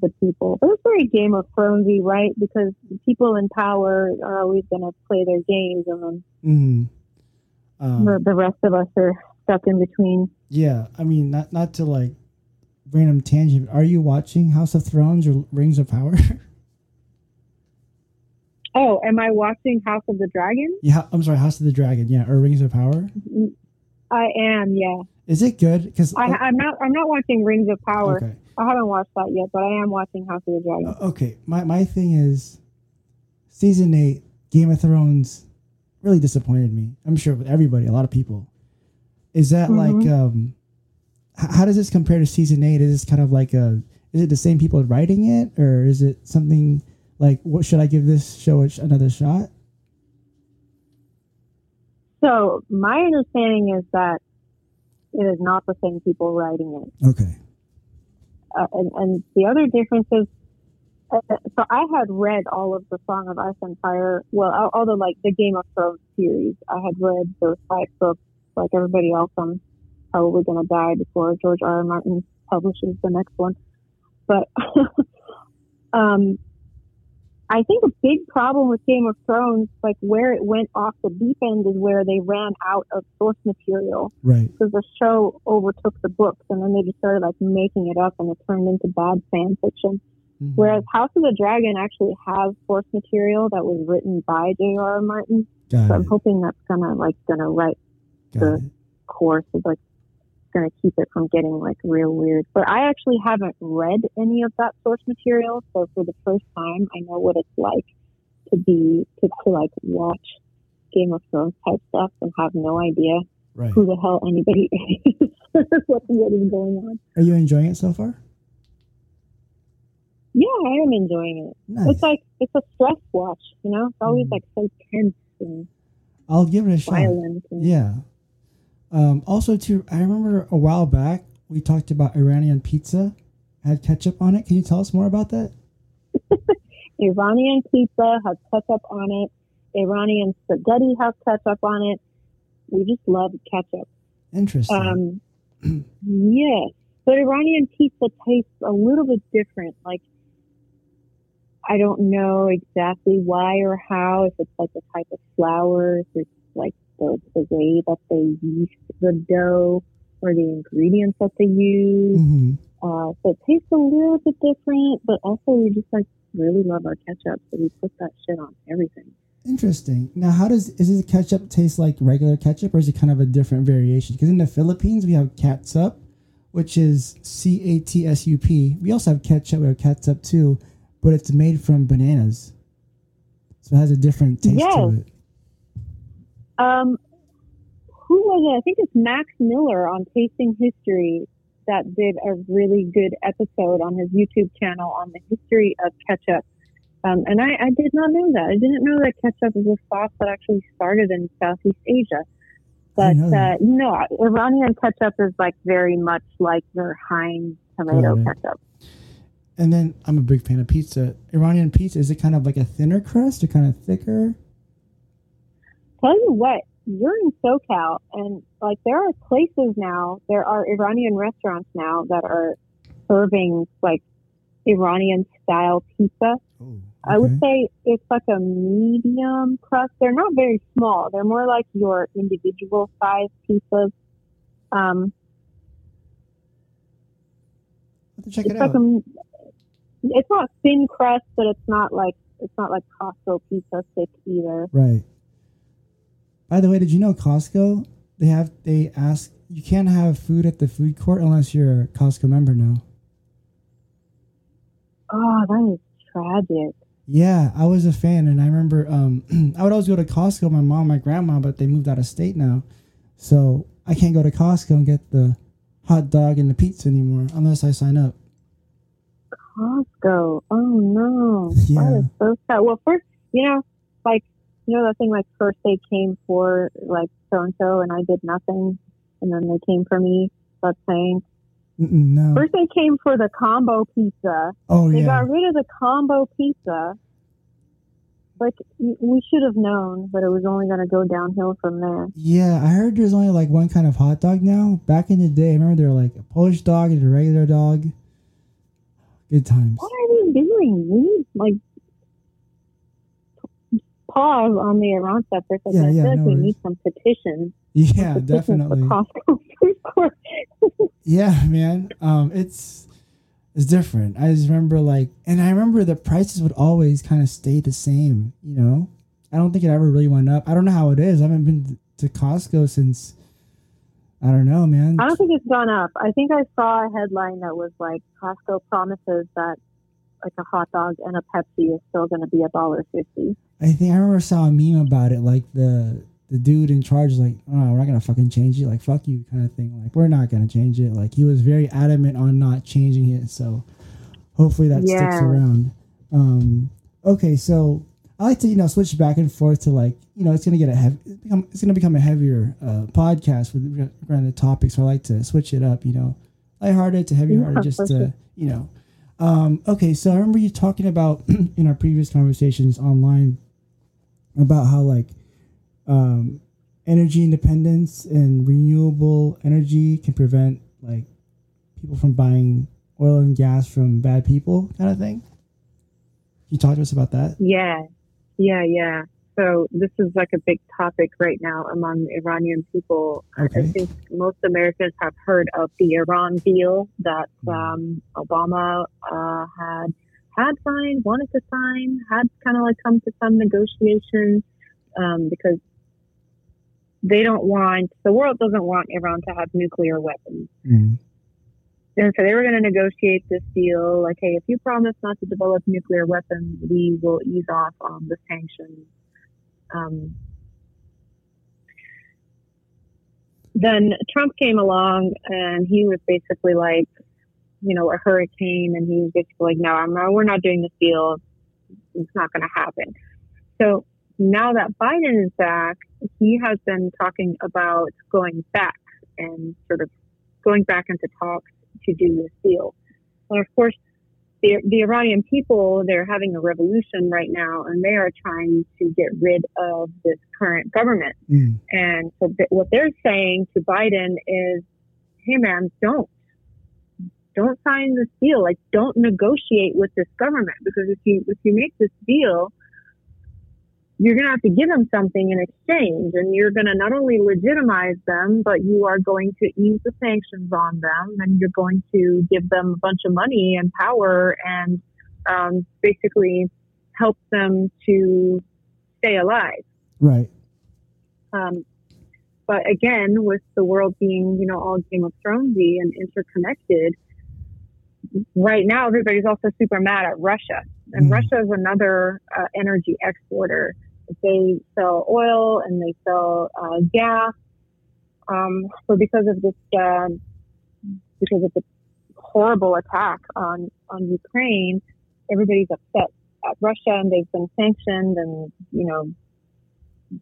the people. But it's very Game of Thronesy, right? Because the people in power are always going to play their games, and then hmm Um, the, the rest of us are stuck in between. yeah. I mean, not not to like random tangent. Are you watching House of Thrones or Rings of Power? Oh, am I watching House of the Dragon? yeah. I'm sorry, House of the Dragon. Yeah, or Rings of Power. Mm-hmm. I am, yeah. Is it good? Because I, I'm not. I'm not watching Rings of Power. Okay. I haven't watched that yet, but I am watching House of the Dragon. okay. My my thing is, season eight, Game of Thrones, really disappointed me. I'm sure with everybody, a lot of people. Is that Mhm. like um, how does this compare to season eight? Is this kind of like a? Is it the same people writing it, or is it something like what should I give this show another shot? So my understanding is that it is not the same people writing it. Okay. uh, and, and the other difference is, uh, so I had read all of the Song of Ice and Fire, well, all the like the Game of Thrones series. I had read those five books, like everybody else. I'm probably going to die before George R. R. Martin publishes the next one. But um, I think a big problem with Game of Thrones, like where it went off the deep end, is where they ran out of source material Right. because the show overtook the books and then they just started like making it up and it turned into bad fan fiction. Mhm. Whereas House of the Dragon actually has source material that was written by J.R.R. Martin. Got So I'm hoping that's gonna like gonna write the it. course is like gonna keep it from getting like real weird. But I actually haven't read any of that source material, so for the first time I know what it's like to be to, to like watch Game of Thrones type stuff and have no idea Right. who the hell anybody is, what, what is going on. Are you enjoying it so far? Yeah, I am enjoying it. Nice. It's like it's a stress watch, you know. It's always Mhm. like so tense and I'll give it a shot. Yeah. Um, also, too, I remember a while back we talked about Iranian pizza had ketchup on it. Can you tell us more about that? Iranian pizza has ketchup on it. Iranian spaghetti has ketchup on it. We just love ketchup. Interesting. Um, yes, but Iranian pizza tastes a little bit different. Like I don't know exactly why or how. If it's like a type of flour, if it's like the, the way that they yeast the dough or the ingredients that they use. hmm Uh, so it tastes a little bit different, but also we just like really love our ketchup, so we put that shit on everything. Interesting. Now, how does is this ketchup taste like regular ketchup, or is it kind of a different variation? Because in the Philippines we have catsup, which is C A T S U P. We also have ketchup. We have catsup too, but it's made from bananas, so it has a different taste Yes. to it. Um, who was it? I think it's Max Miller on Tasting History that did a really good episode on his YouTube channel on the history of ketchup. Um, and I, I did not know that. I didn't know that ketchup is a sauce that actually started in Southeast Asia. But uh, no, Iranian ketchup is like very much like your Heinz tomato it. ketchup. And then I'm a big fan of pizza. Iranian pizza is it kind of like a thinner crust or kind of thicker? Tell you what, you're in SoCal, and like there are places now, there are Iranian restaurants now that are serving like Iranian style pizza. Oh, I would say it's like a medium crust. They're not very small. They're more like your individual size pizzas. Um, check it's it like out. a, it's not thin crust, but it's not like it's not like Costco pizza thick either. Right. By the way, did you know Costco? They have they ask you can't have food at the food court unless you're a Costco member now. Oh, that is tragic. Yeah, I was a fan, and I remember um, I would always go to Costco. My mom, my grandma, but they moved out of state now, so I can't go to Costco and get the hot dog and the pizza anymore unless I sign up. Costco. Oh no. Yeah. That is so sad. Well, first, you know, like, you know, that thing like first they came for like so and so and I did nothing and then they came for me. That saying. No. First they came for the combo pizza. Oh They yeah. got rid of the combo pizza. Like, we should have known that it was only going to go downhill from there. Yeah, I heard there's only like one kind of hot dog now. Back in the day, I remember there were like a Polish dog and a regular dog. Good times. What are we doing? Like, pause on the Iran stuff second. Yeah, I yeah, feel like we need some petitions. Yeah, petitions definitely. Costco food court. Yeah, man. Um, it's it's different. I just remember like, and I remember the prices would always kind of stay the same. You know, I don't think it ever really went up. I don't know how it is. I haven't been to Costco since. I don't know, man. I don't think it's gone up. I think I saw a headline that was like Costco promises that like a hot dog and a Pepsi is still going to be a dollar fifty. I think I remember saw a meme about it, like the the dude in charge was like, "Oh, we're not gonna fucking change it," like "fuck you" kind of thing. Like we're not gonna change it. Like he was very adamant on not changing it. So hopefully that sticks around. Um, okay, so I like to you know switch back and forth to like you know it's gonna get a heavy, it's, become, it's gonna become a heavier uh, podcast with regarding the topics. So I like to switch it up. You know, lighthearted to heavy-hearted, just to you know. Um, okay, so I remember you talking about in our previous conversations online about how like um, energy independence and renewable energy can prevent like people from buying oil and gas from bad people, kind of thing. Can you talk to us about that? Yeah, yeah, yeah. So this is like a big topic right now among Iranian people. I think most Americans have heard of the Iran deal that um, Obama uh, had had signed, wanted to sign, had kind of like come to some negotiations um, because they don't want the world doesn't want Iran to have nuclear weapons. Mm. And so they were going to negotiate this deal, like, hey, if you promise not to develop nuclear weapons, we will ease off on the sanctions. Um, then Trump came along, and he was basically like, you know, a hurricane, and he was basically like, no, I'm not, we're not doing this deal. It's not going to happen. So now that Biden is back, he has been talking about going back and sort of going back into talks to do this deal. And of course, the, the Iranian people, they're having a revolution right now, and they are trying to get rid of this current government. Mm. And so th- what they're saying to Biden is, hey man, don't. Don't sign this deal. Like, don't negotiate with this government because if you if you make this deal, you're going to have to give them something in exchange, and you're going to not only legitimize them, but you are going to ease the sanctions on them, and you're going to give them a bunch of money and power, and um, basically help them to stay alive. Right. Um, but again, with the world being, you know, all Game of Thronesy and interconnected, right now everybody's also super mad at Russia, and Mhm. Russia is another uh, energy exporter. They sell oil and they sell uh, gas. Um, so because of this, um because of the horrible attack on on Ukraine, everybody's upset at Russia, and they've been sanctioned, and you know,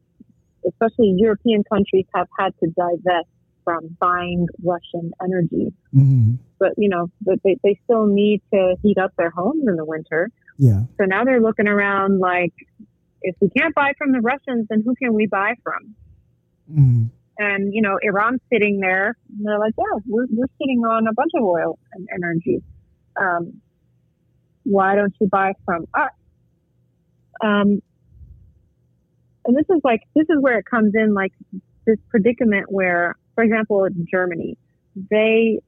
especially European countries have had to divest from buying Russian energy. hmm But you know, but they, they still need to heat up their homes in the winter. Yeah. So now they're looking around like, if we can't buy from the Russians, then who can we buy from? Mm. And you know, Iran's sitting there. And they're like, yeah, we're we're sitting on a bunch of oil and energy. Um, why don't you buy from us? Um, and this is like this is where it comes in, like this predicament where, for example, Germany, they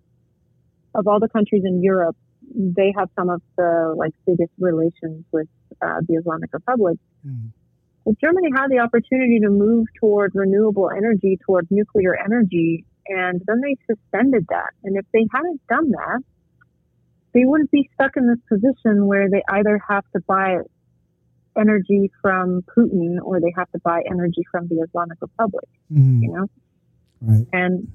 of all the countries in Europe, they have some of the like biggest relations with uh, the Islamic Republic. Mm. Well, Germany had the opportunity to move toward renewable energy, toward nuclear energy, and then they suspended that. And if they hadn't done that, they wouldn't be stuck in this position where they either have to buy energy from Putin or they have to buy energy from the Islamic Republic. Mm. You know, right? And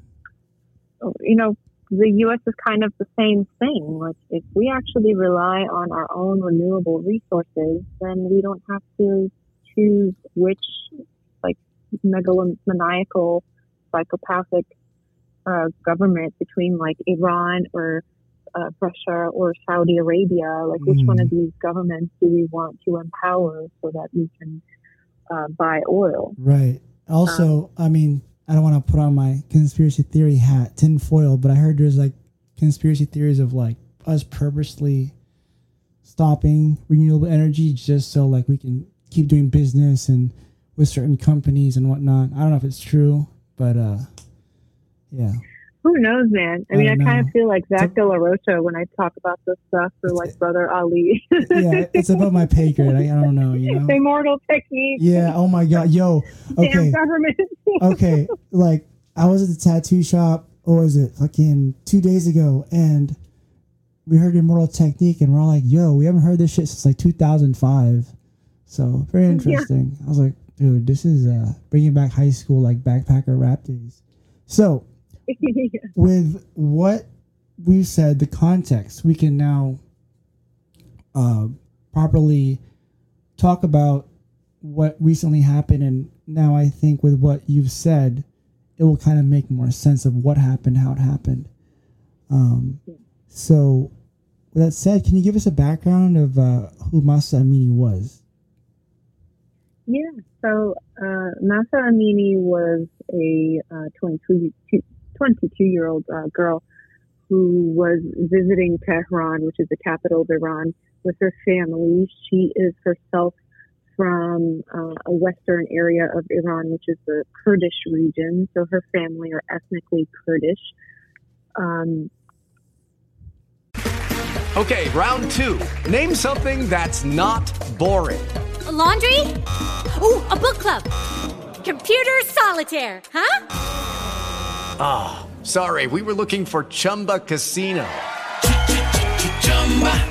you know, the U.S. is kind of the same thing. Like, if we actually rely on our own renewable resources, then we don't have to choose which, like, megalomaniacal, psychopathic uh, government between, like, Iran or uh, Russia or Saudi Arabia. Like, which mm. one of mm-hmm. these governments do we want to empower so that we can uh, buy oil? Right. Also, um, I mean, I don't want to put on my conspiracy theory hat, tinfoil, but I heard there's like conspiracy theories of like us purposely stopping renewable energy just so like we can keep doing business and with certain companies and whatnot. I don't know if it's true, but uh, yeah. Who knows, man? I mean, I, I kind of feel like Zach De La Rocha when I talk about this stuff, or like Brother Ali. yeah, it's about my pay grade. I, I, don't know, you know. Immortal technique. Yeah. Oh my God. Yo. Okay. Damn government. okay. Like I was at the tattoo shop. Or was it? Fucking two days ago, and we heard Immortal Technique, and we're all like, "Yo, we haven't heard this shit since like 2005." So very interesting. Yeah. I was like, dude, this is uh, bringing back high school like backpacker rap days. So with what we've said, the context, we can now uh, properly talk about what recently happened. And now I think with what you've said, it will kind of make more sense of what happened, how it happened. Um, so, with that said, can you give us a background of uh, who Mahsa Amini was? Yeah, so uh, Mahsa Amini was a uh, 22, 22 year old uh, girl who was visiting Tehran, which is the capital of Iran, with her family. She is herself from uh, a western area of Iran, which is the Kurdish region. So her family are ethnically Kurdish. Um, okay, round two. Name something that's not boring. A laundry? Ooh, a book club. Computer solitaire, huh? Ah, oh, sorry, we were looking for Chumba Casino.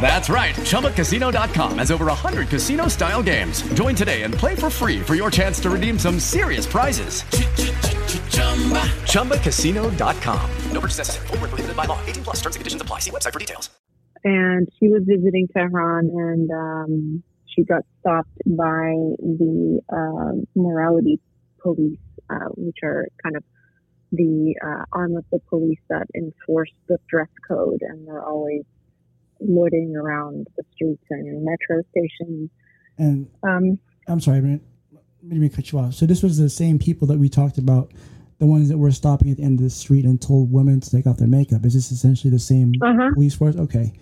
That's right. ChumbaCasino.com has over 100 casino style games. Join today and play for free for your chance to redeem some serious prizes. ChumbaCasino.com. No purchase necessary. Prohibited by law. 18 plus terms and conditions apply. See website for details. And she was visiting Tehran and um, she got stopped by the uh, morality police, uh, which are kind of the uh, arm of the police that enforce the dress code, and they're always loitering around the streets and metro stations. And um, I'm sorry, let me cut you off. So this was the same people that we talked about, the ones that were stopping at the end of the street and told women to take off their makeup. Is this essentially the same uh-huh. police force? Okay.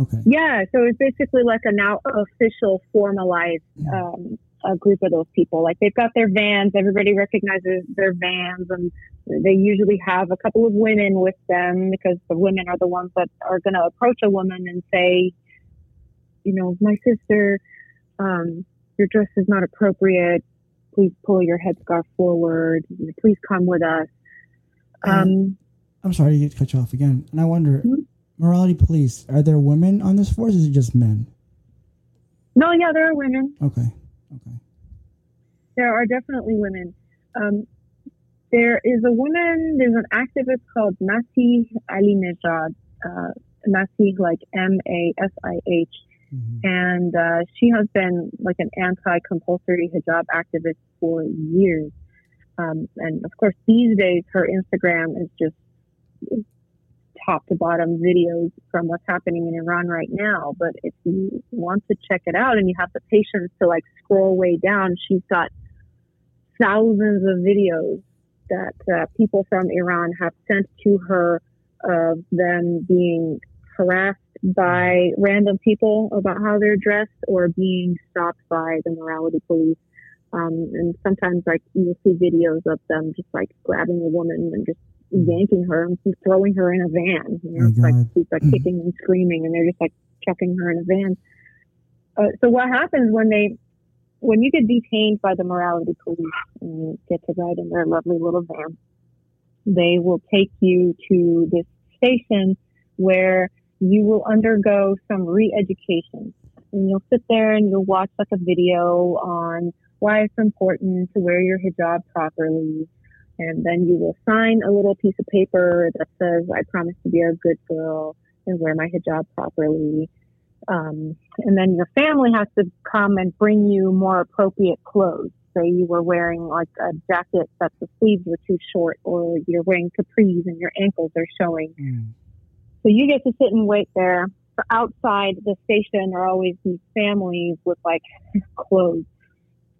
Okay. Yeah, so it's basically like a now official formalized yeah. um, a group of those people. Like they've got their vans, everybody recognizes their vans, and they usually have a couple of women with them because the women are the ones that are going to approach a woman and say, you know, my sister, um, your dress is not appropriate. Please pull your headscarf forward. Please come with us. Um, I'm sorry to get cut you off again. And I wonder, mm-hmm. morality police, are there women on this force? is it just men? No, yeah, there are women. Okay. Okay. There are definitely women. Um, there is a woman, there's an activist called Masih Alinejad, uh, Masih like M A S I H. Mm-hmm. And uh, she has been like an anti compulsory hijab activist for years. Um, and of course, these days, her Instagram is just top to bottom videos from what's happening in Iran right now. But if you want to check it out and you have the patience to like scroll way down, she's got thousands of videos that uh, people from Iran have sent to her of them being harassed by random people about how they're dressed or being stopped by the morality police. Um, and sometimes like you'll see videos of them just like grabbing a woman and just yanking her and throwing her in a van. You know, it's like she's like kicking and screaming and they're just like chucking her in a van. Uh, so what happens when they when you get detained by the morality police and you get to ride in their lovely little van, they will take you to this station where you will undergo some re-education. And you'll sit there and you'll watch like a video on why it's important to wear your hijab properly. And then you will sign a little piece of paper that says, I promise to be a good girl and wear my hijab properly. Um, and then your family has to come and bring you more appropriate clothes. Say you were wearing like a jacket that the sleeves were too short, or you're wearing capris and your ankles are showing. Mm. So you get to sit and wait there. So outside the station are always these families with like clothes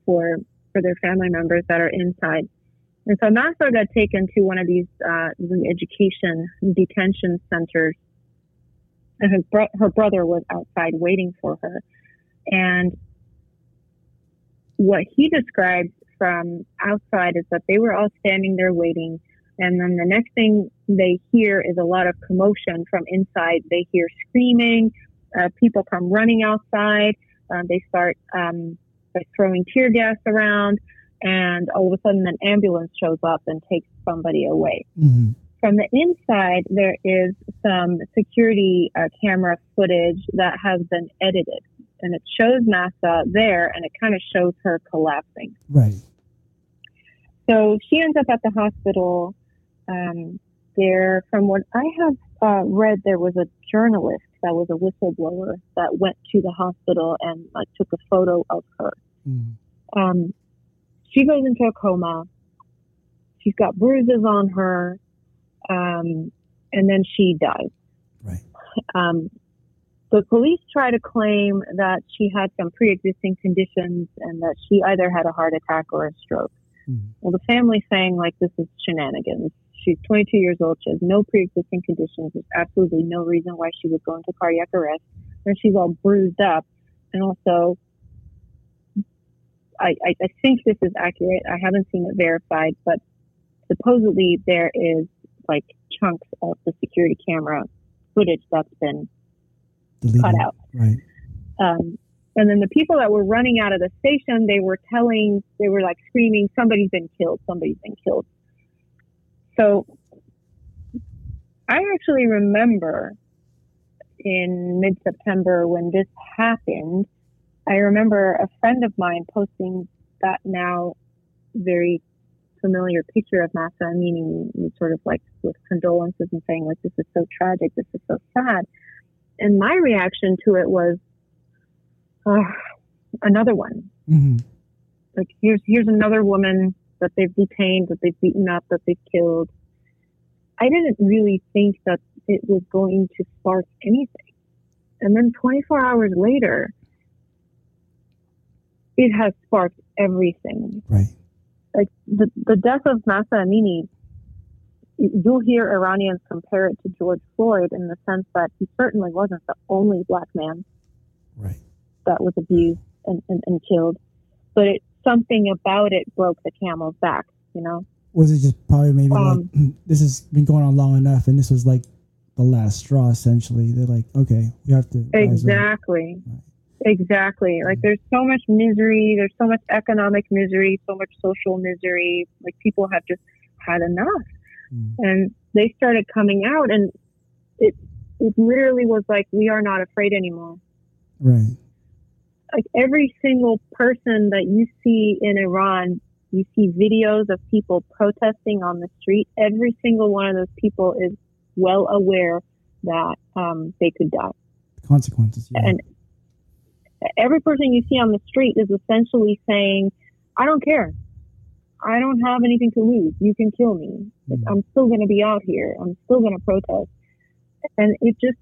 for for their family members that are inside. And so Mahsa got taken to one of these uh, education detention centers, and her, bro- her brother was outside waiting for her. And what he described from outside is that they were all standing there waiting and then the next thing they hear is a lot of commotion from inside. They hear screaming. Uh, people come running outside. Uh, they start um, like throwing tear gas around. And all of a sudden, an ambulance shows up and takes somebody away. Mm-hmm. From the inside, there is some security uh, camera footage that has been edited. And it shows Mahsa there, and it kind of shows her collapsing. Right. So she ends up at the hospital um, there, from what I have uh, read, there was a journalist that was a whistleblower that went to the hospital and like took a photo of her. Mm. Um, she goes into a coma. She's got bruises on her, um, and then she dies. Right. Um, the police try to claim that she had some pre-existing conditions and that she either had a heart attack or a stroke. Mm. Well, the family's saying like this is shenanigans. She's 22 years old. She has no pre-existing conditions. There's absolutely no reason why she would go into cardiac arrest. And she's all bruised up. And also, I, I, I think this is accurate. I haven't seen it verified, but supposedly there is like chunks of the security camera footage that's been Deleted. cut out. Right. Um, and then the people that were running out of the station, they were telling, they were like screaming, somebody's been killed, somebody's been killed. So I actually remember in mid September when this happened, I remember a friend of mine posting that now very familiar picture of Mahsa Amini, sort of like with condolences and saying like, this is so tragic, this is so sad. And my reaction to it was, oh, another one. Mm-hmm. Like here's, here's another woman that they've detained, that they've beaten up, that they've killed. I didn't really think that it was going to spark anything. And then 24 hours later, it has sparked everything. Right. Like the, the death of Mahsa Amini, you'll hear Iranians compare it to George Floyd in the sense that he certainly wasn't the only black man right. that was abused and, and, and killed. But it something about it broke the camel's back, you know? Was it just probably maybe um, like, this has been going on long enough and this was like the last straw essentially? They're like, okay, we have to. Exactly. Right. Exactly. Like there's so much misery, there's so much economic misery, so much social misery. Like people have just had enough. Mm. And they started coming out and it it literally was like we are not afraid anymore. Right like every single person that you see in Iran, you see videos of people protesting on the street. Every single one of those people is well aware that um, they could die. Consequences. Yeah. And every person you see on the street is essentially saying, I don't care. I don't have anything to lose. You can kill me. Mm. I'm still going to be out here. I'm still going to protest. And it just,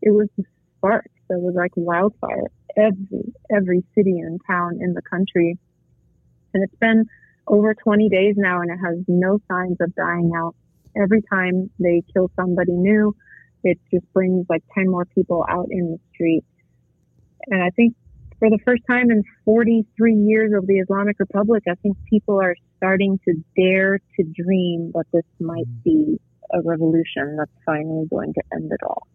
it was a spark. It was like wildfire every every city and town in the country. And it's been over 20 days now, and it has no signs of dying out. Every time they kill somebody new, it just brings like 10 more people out in the street. And I think for the first time in 43 years of the Islamic Republic, I think people are starting to dare to dream that this might mm. be a revolution that's finally going to end it all.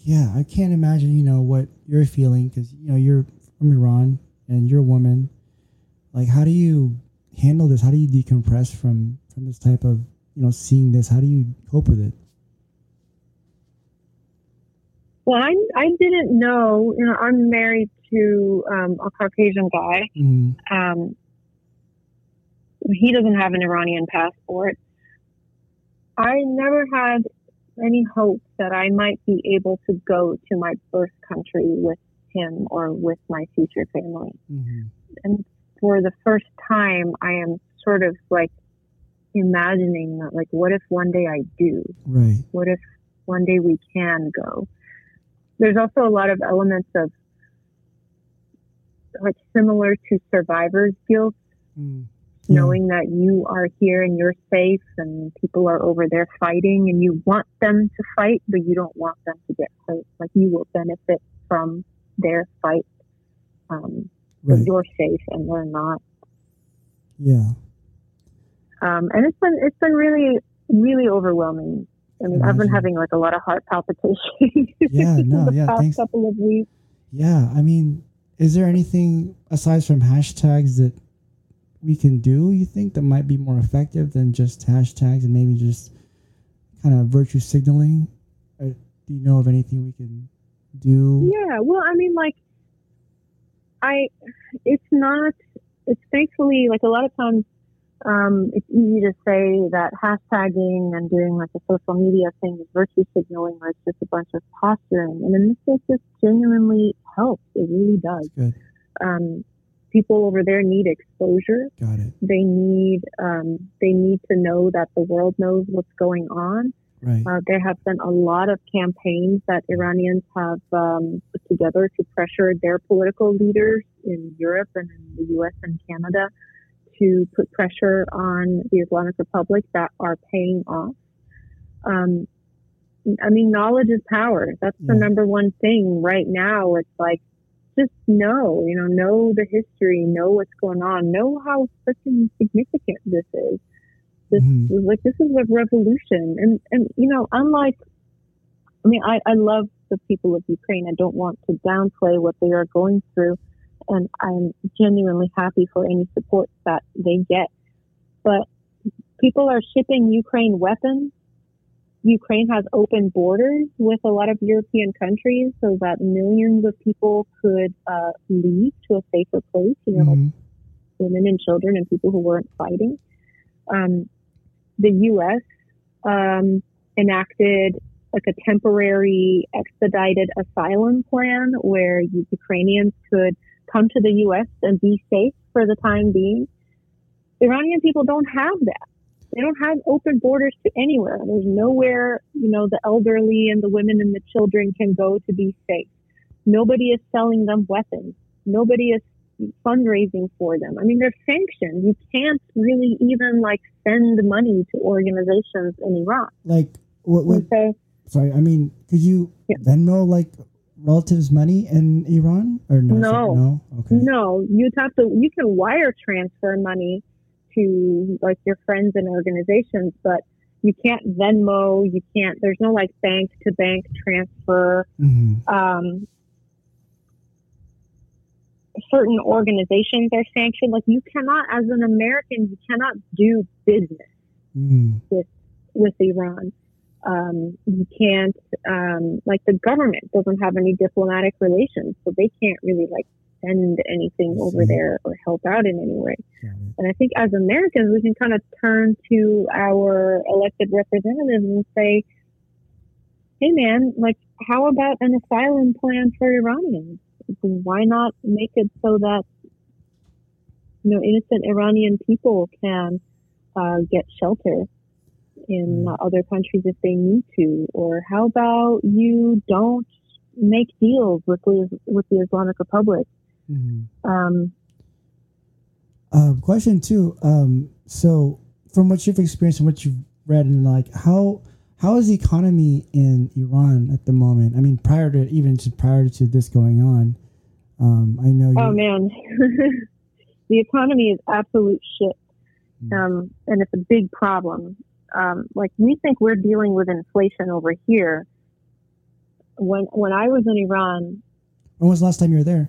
Yeah, I can't imagine, you know, what you're feeling because, you know, you're from Iran and you're a woman. Like, how do you handle this? How do you decompress from from this type of, you know, seeing this? How do you cope with it? Well, I, I didn't know, you know, I'm married to um, a Caucasian guy. Mm, Um, he doesn't have an Iranian passport. I never had any hope that I might be able to go to my birth country with him or with my future family. mhm. And for the first time, I am sort of like imagining that, like, what if one day I do? Right. What if one day we can go? There's also a lot of elements of like similar to survivor's guilt, Mm. Yeah. knowing that you are here and you're safe and people are over there fighting and you want them to fight, but you don't want them to get hurt. Like you will benefit from their fight. Um, Right. you're safe and they're not. Yeah. Um, and it's been, it's been really, really overwhelming. I mean, I've been having like a lot of heart palpitations. Yeah, no, the yeah, past thanks. couple of weeks. Yeah. I mean, is there anything aside from hashtags that we can do, you think, that might be more effective than just hashtags and maybe just kind of virtue signaling? Or do you know of anything we can do? Yeah, well, I mean, like, I, it's not, it's thankfully, like, a lot of times, um, it's easy to say that hashtagging and doing, like, a social media thing is virtue signaling or it's just a bunch of posturing. And in this case, this genuinely helps. It really does. Um, people over there need exposure. Got it. They need, um, they need to know that the world knows what's going on. Right. Uh, there have been a lot of campaigns that Iranians have um, put together to pressure their political leaders in Europe and in the U.S. and Canada to put pressure on the Islamic Republic that are paying off. Um, I mean, knowledge is power. That's the Yeah. number one thing right now. It's like just know, you know, know the history, know what's going on, know how freaking significant this is. This Mhm. is like this is a revolution, and and you know, unlike, I mean, I I love the people of Ukraine. I don't want to downplay what they are going through, and I'm genuinely happy for any support that they get. But people are shipping Ukraine weapons. Ukraine has open borders with a lot of European countries so that millions of people could uh, leave to a safer place, you know, like Mhm. women and children and people who weren't fighting. Um, the U.S. Um, enacted like a temporary expedited asylum plan where Ukrainians could come to the U.S. and be safe for the time being. Iranian people don't have that. They don't have open borders to anywhere. There's nowhere, you know, the elderly and the women and the children can go to be safe. Nobody is selling them weapons. Nobody is fundraising for them. I mean, they're sanctioned. You can't really even like send money to organizations in Iran. Like, what, what, so, sorry, I mean, could you Yeah. Venmo like relatives' money in Iran or no? No. No. Okay. no, you'd have to, you can wire transfer money to like your friends and organizations, but you can't Venmo, you can't, there's no like bank to bank transfer. hmm um, certain organizations are sanctioned. Like you cannot, as an American, you cannot do business mm with Iran. Um, you can't, um, like the government doesn't have any diplomatic relations, so they can't really like send anything over there or help out in any way. And I think as Americans, we can kind of turn to our elected representatives and say, hey, man, like, how about an asylum plan for Iranians? Why not make it so that, you know, innocent Iranian people can uh, get shelter in Mm. other countries if they need to? Or how about you don't make deals with the, with the Islamic Republic? Mhm. Um, Um, question two. Um, so from what you've experienced and what you've read, and like how how is the economy in Iran at the moment? I mean, prior to even to prior to this going on, um, I know. You Oh man, the economy is absolute shit, Hmm. um, and it's a big problem. Um, like we think we're dealing with inflation over here. When when I was in Iran, When was the last time you were there?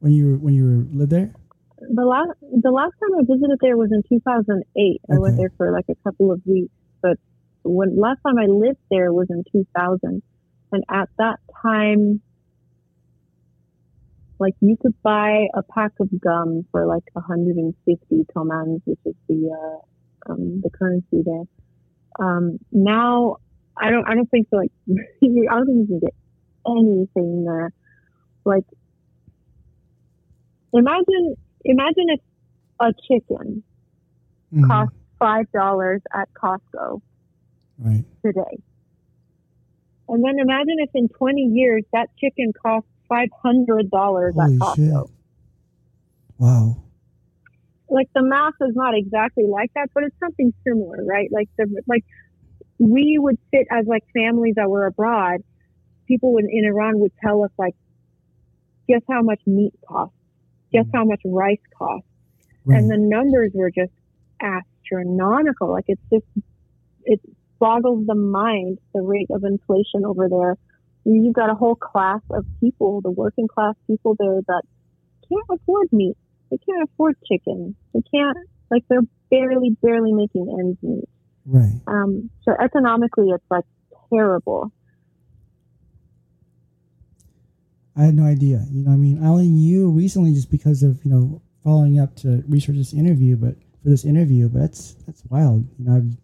When you were when you were lived there? the last the last time I visited there was in 2008. I went there for like a couple of weeks, but when last time I lived there was in 2000, and at that time, like you could buy a pack of gum for like 150 tomans, which is the uh, um, the currency there. Um, now I don't I don't think so. Like I don't think you can get anything there. Like imagine imagine if a chicken Mhm. costs five dollars at Costco Right. today. And then imagine if in 20 years that chicken costs $500 at Costco. shit! Wow. Like the math is not exactly like that, but it's something similar, right? Like the, like we would sit as like families that were abroad. People in, in Iran would tell us like, guess how much meat costs? Guess mm-hmm. how much rice costs? Right. and the numbers were just astronomical. Like it's just it boggles the mind the rate of inflation over there. You've got a whole class of people, the working class people there that can't afford meat. They can't afford chicken. They can't like they're barely, barely making ends meet. right. Um, so economically, it's like terrible. I had no idea. You know, I mean, I only knew recently just because of you know following up to research this interview, but for this interview, but that's that's wild. You know, I've,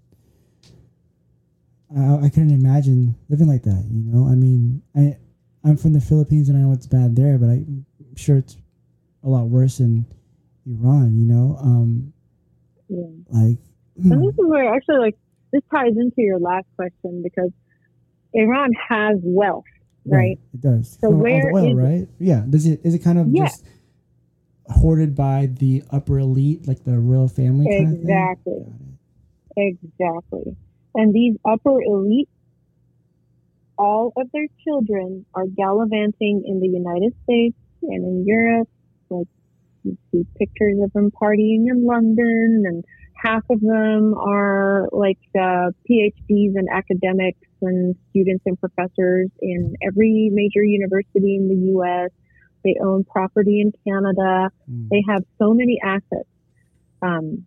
I I couldn't imagine living like that. You know, I mean, I I'm from the Philippines and I know it's bad there, but I'm sure it's a lot worse in Iran. You know, um, Yeah. like And this is where actually like this ties into your last question because Iran has wealth, right? It does. So all where oil, is it? right? Yeah. Does it is it kind of Yeah. just hoarded by the upper elite, like the royal family kind of Exactly. Exactly. And these upper elite, all of their children are gallivanting in the United States and in Europe. Like you see pictures of them partying in London, and half of them are like uh, PhDs and academics and students and professors in every major university in the U.S. They own property in Canada. Mm. They have so many assets. Um,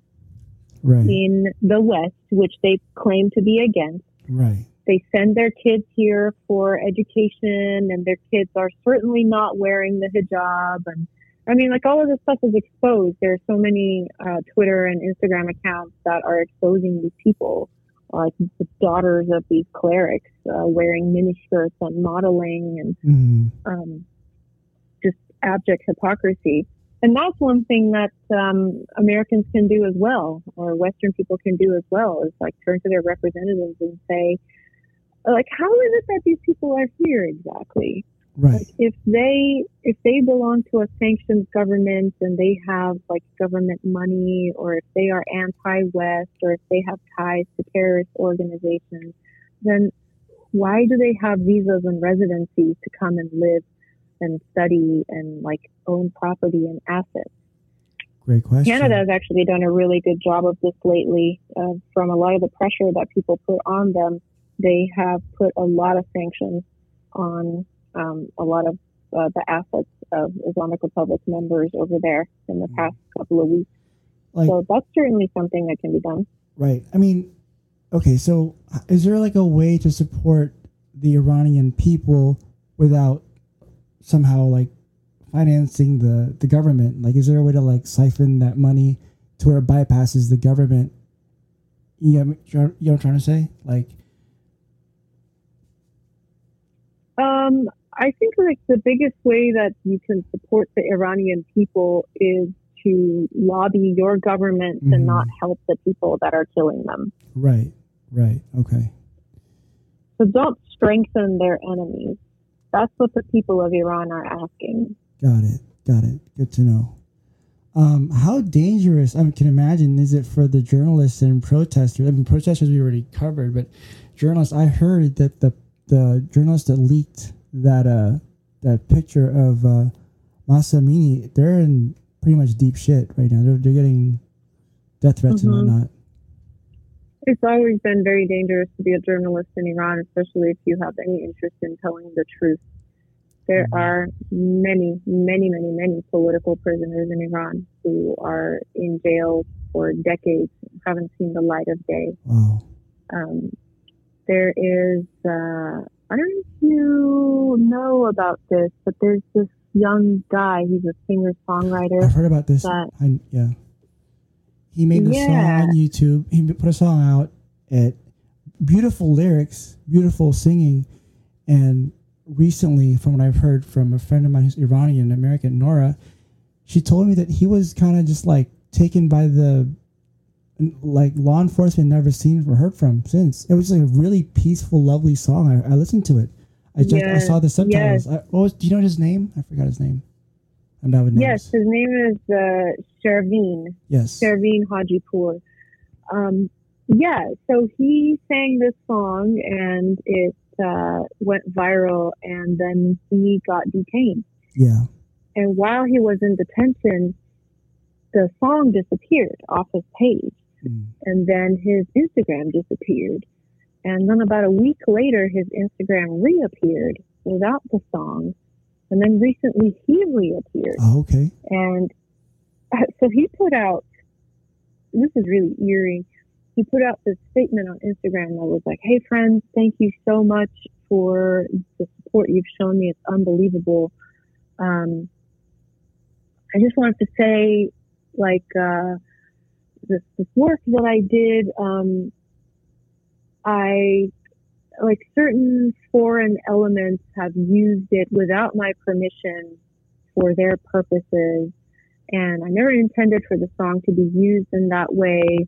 Right. in the West, which they claim to be against. Right. They send their kids here for education, and their kids are certainly not wearing the hijab. And I mean, like all of this stuff is exposed. There are so many uh, Twitter and Instagram accounts that are exposing these people, like the daughters of these clerics uh, wearing miniskirts and modeling and Mm. um, just abject hypocrisy. And that's one thing that um, Americans can do as well, or Western people can do as well, is like turn to their representatives and say, like, how is it that these people are here exactly? Right. Like, if they if they belong to a sanctioned government and they have like government money, or if they are anti-West, or if they have ties to terrorist organizations, then why do they have visas and residencies to come and live and study and like own property and assets? Great question. Canada has actually done a really good job of this lately. Uh, from a lot of the pressure that people put on them, they have put a lot of sanctions on um, a lot of uh, the assets of Islamic Republic members over there in the past couple of weeks. Like so that's certainly something that can be done. right. I mean, okay. So is there like a way to support the Iranian people without somehow like financing the the government? Like, is there a way to like siphon that money to where it bypasses the government? You know, you know what I'm trying to say? Like, Um, I think like the biggest way that you can support the Iranian people is to lobby your government to Mhm. not help the people that are killing them. right, right, okay, So don't strengthen their enemies. That's what the people of Iran are asking. got it, got it. Good to know. Um, how dangerous I can imagine is it for the journalists and protesters? I mean, protesters we already covered, but journalists. I heard that the the journalist that leaked that uh that picture of uh Mahsa Amini, they're in pretty much deep shit right now. They're they're getting death threats Mhm. and whatnot. It's always been very dangerous to be a journalist in Iran, especially if you have any interest in telling the truth. There Mhm. are many, many, many, many political prisoners in Iran who are in jail for decades, haven't seen the light of day. Wow. Um, there is, uh, I don't know if you know about this, but there's this young guy. He's a singer songwriter. I've heard about this. That- I, yeah. He made a Yeah. song on YouTube. He put a song out at beautiful lyrics, beautiful singing, and recently, from what I've heard from a friend of mine who's Iranian American, Nora, she told me that he was kind of just like taken by the like law enforcement never seen or heard from since. It was like a really peaceful, lovely song. I, I listened to it. I just I saw the subtitles. yes. I, was, do you know his name? I forgot his name. I'm with names. Yes, his name is uh. Yes. Shervin Hajipour. Um, yeah, so he sang this song and it uh, went viral, and then he got detained. Yeah. And while he was in detention, the song disappeared off his page, Mm. and then his Instagram disappeared. And then about a week later, his Instagram reappeared without the song. And then recently, he reappeared. Oh, okay. And uh, so he put out, this is really eerie. He put out this statement on Instagram that was like, Hey friends, thank you so much for the support you've shown me. It's unbelievable. Um, I just wanted to say, like, uh, this, this work that I did, um, I, like, certain foreign elements have used it without my permission for their purposes. And I never intended for the song to be used in that way.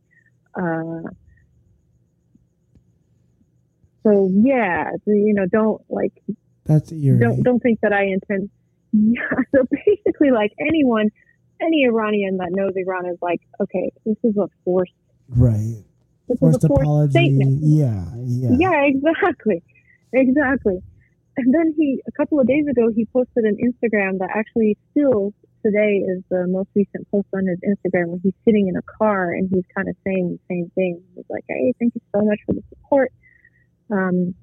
Uh, so yeah, you know, don't like That's eerie. don't don't think that I intend. Yeah, so basically, like anyone, any Iranian that knows Iran is like, okay, this is a forced, right. this Forced is a forced apology. statement. Yeah. Yeah. Yeah, exactly. Exactly. And then he, a couple of days ago, he posted an Instagram that actually still today is the most recent post on his Instagram where he's sitting in a car and he's kind of saying the same thing. He's like, hey, thank you so much for the support. Um,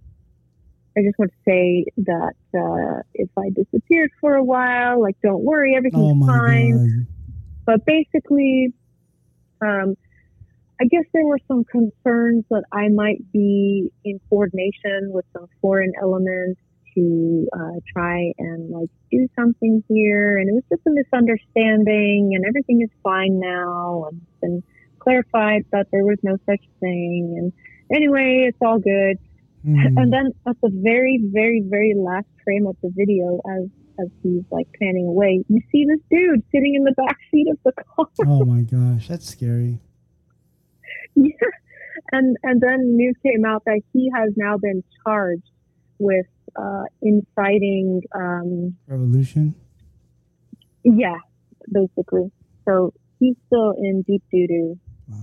I just want to say that uh, if I disappeared for a while, like, don't worry, everything's Oh fine god. but basically, um, I guess there were some concerns that I might be in coordination with some foreign elements to uh, try and like do something here, and it was just a misunderstanding, and everything is fine now, and it's been clarified that there was no such thing, and anyway, it's all good. Hmm. And then at the very, very, very last frame of the video, as as he's like panning away, you see this dude sitting in the back seat of the car. oh my gosh, that's scary. yeah. And and then news came out that he has now been charged with uh, inciting. Um, Revolution. yeah, basically. So he's still in deep doo doo. Wow.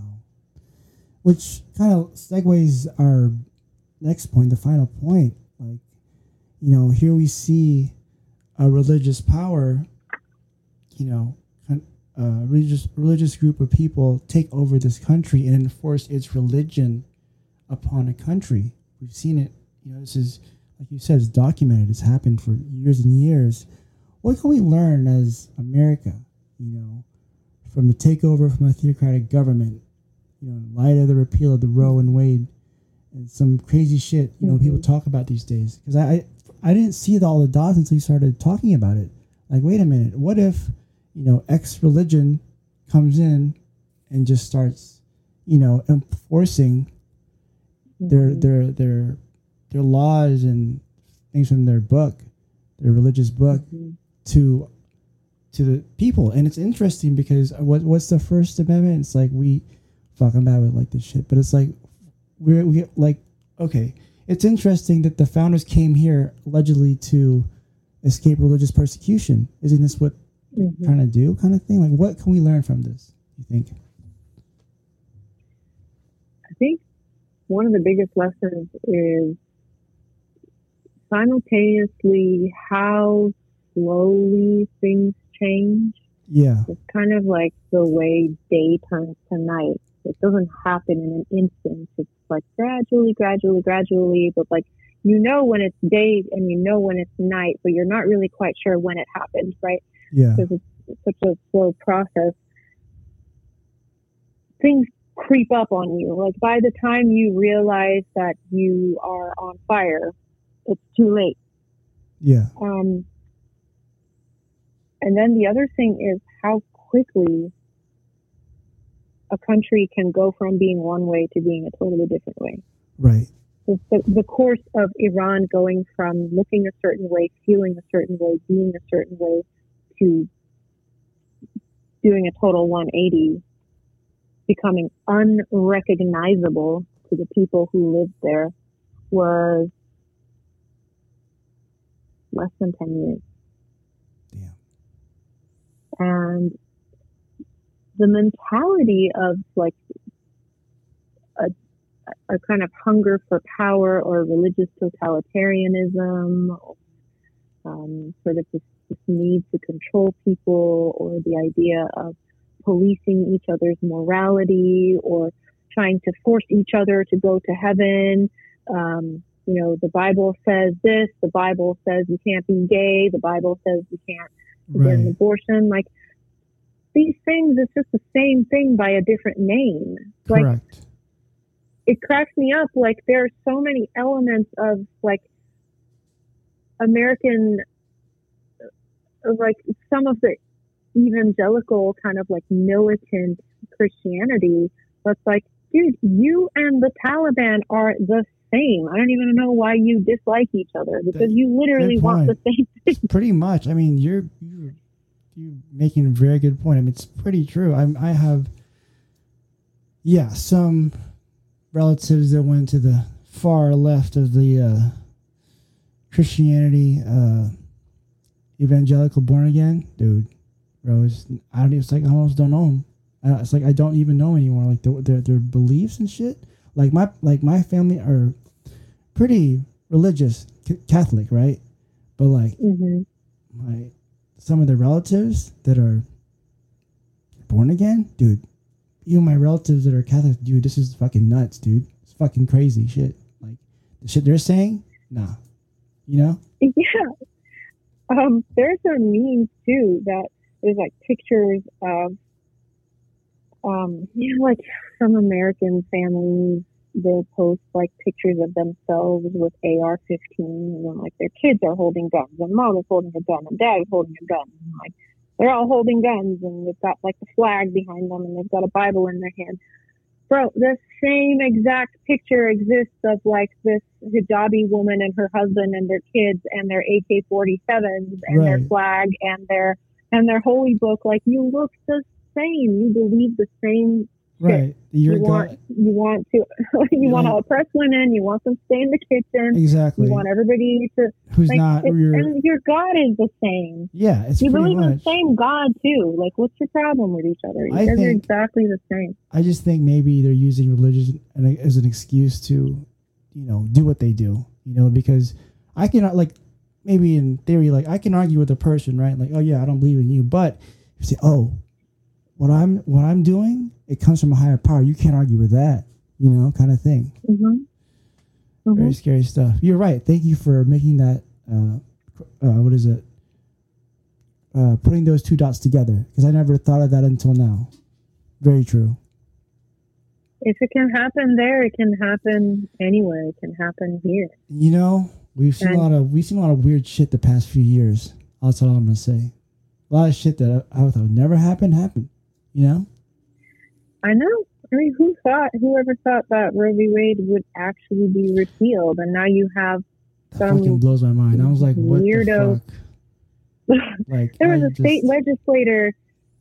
Which kind of segues our next point, the final point. Like, you know, here we see a religious power, you know, a religious religious group of people take over this country and enforce its religion upon a country. We've seen it. You know, this is like you said, it's documented. It's happened for years and years. What can we learn as America? You know, from the takeover from a theocratic government you know, in light of the repeal of the Roe and Wade and some crazy shit, you know, people mm-hmm. talk about these days. Because I, I, I didn't see all the dots until you started talking about it. Like, wait a minute, what if, you know, X religion comes in and just starts, you know, enforcing their mm-hmm. their their their laws and things from their book, their religious book, mm-hmm. to to the people. And it's interesting because what what's the First Amendment? It's like we fuck. I'm bad with like this shit, but it's like we're we like okay. It's interesting that the founders came here allegedly to escape religious persecution. Isn't this what Mhm. kind of do kind of thing? Like, what can we learn from this? You think? I think one of the biggest lessons is simultaneously how slowly things change. Yeah. It's kind of like the way day turns to night. It doesn't happen in an instant. It's like gradually, gradually, gradually, but like you know when it's day and you know when it's night, but you're not really quite sure when it happened, right? Yeah. Because it's such a slow process. Things creep up on you. Like by the time you realize that you are on fire, it's too late. Yeah. Um, and then the other thing is how quickly a country can go from being one way to being a totally different way. Right. The, the, the course of Iran going from looking a certain way, feeling a certain way, being a certain way, to doing a total 180, becoming unrecognizable to the people who lived there, was less than 10 years. Yeah. And the mentality of like a, a kind of hunger for power or religious totalitarianism, um, sort of this, this need to control people, or the idea of policing each other's morality or trying to force each other to go to heaven. Um, you know, the Bible says this, the Bible says you can't be gay, the Bible says you can't get an abortion. Like these things, it's just the same thing by a different name. Like Correct. it cracks me up. Like there are so many elements of like American, uh, like some of the evangelical kind of like militant Christianity. That's like, dude, you and the Taliban are the same. I don't even know why you dislike each other because you literally want the same thing. Pretty much. I mean, you're you're you making a very good point. I mean, it's pretty true. I'm I have yeah some relatives that went to the far left of the uh, Christianity uh, evangelical born again, dude. Bro, it's, I don't. Even, it's like I almost don't know them. Uh, it's like I don't even know anymore. Like their, their their beliefs and shit. Like my like my family are pretty religious, c- Catholic, right? But like hmm my some of the relatives that are born again, dude. Even my relatives that are Catholic, dude, this is fucking nuts, dude. It's fucking crazy shit. Like the shit they're saying, nah. You know? Yeah. Um, there's a meme too that there's like pictures of, um, you know, like some American families, they'll post like pictures of themselves with AR-15 and then like their kids are holding guns and mom is holding a gun and dad is holding a gun. And, like they're all holding guns and they've got like the flag behind them and they've got a Bible in their hand. Bro, the same exact picture exists of like this hijabi woman and her husband and their kids and their AK-47s and their flag and their and their holy book. Like you look the same. You believe the same. Right. You're you want God. you want to you want to oppress women. You want them to stay in the kitchen. Exactly. You want everybody to Who's like, not your and your God is the same. Yeah, it's you believe in the same God too. Like, what's your problem with each other? You I guys are exactly the same. I just think maybe they're using religion uh, as an excuse to, you know, do what they do. You know, because I cannot uh, like maybe in theory, like I can argue with a person, right? Like, oh yeah, I don't believe in you, but you say, oh, what I'm what I'm doing, it comes from a higher power. You can't argue with that, you know, kind of thing. Mm-hmm. Very scary stuff. You're right. Thank you for making that. Uh, uh, what is it? Uh, putting those two dots together because I never thought of that until now. Very true. If it can happen there, it can happen anywhere. It can happen here. You know, we've seen a lot of we've seen a lot of weird shit the past few years. That's all I'm gonna say. A lot of shit that I, I thought would never happen happened. You know? I know. I mean, who thought? Whoever thought that Roe v. Wade would actually be repealed, and now you have That fucking blows my mind. I was like, what weirdo. the? Like, there was I a state legislator.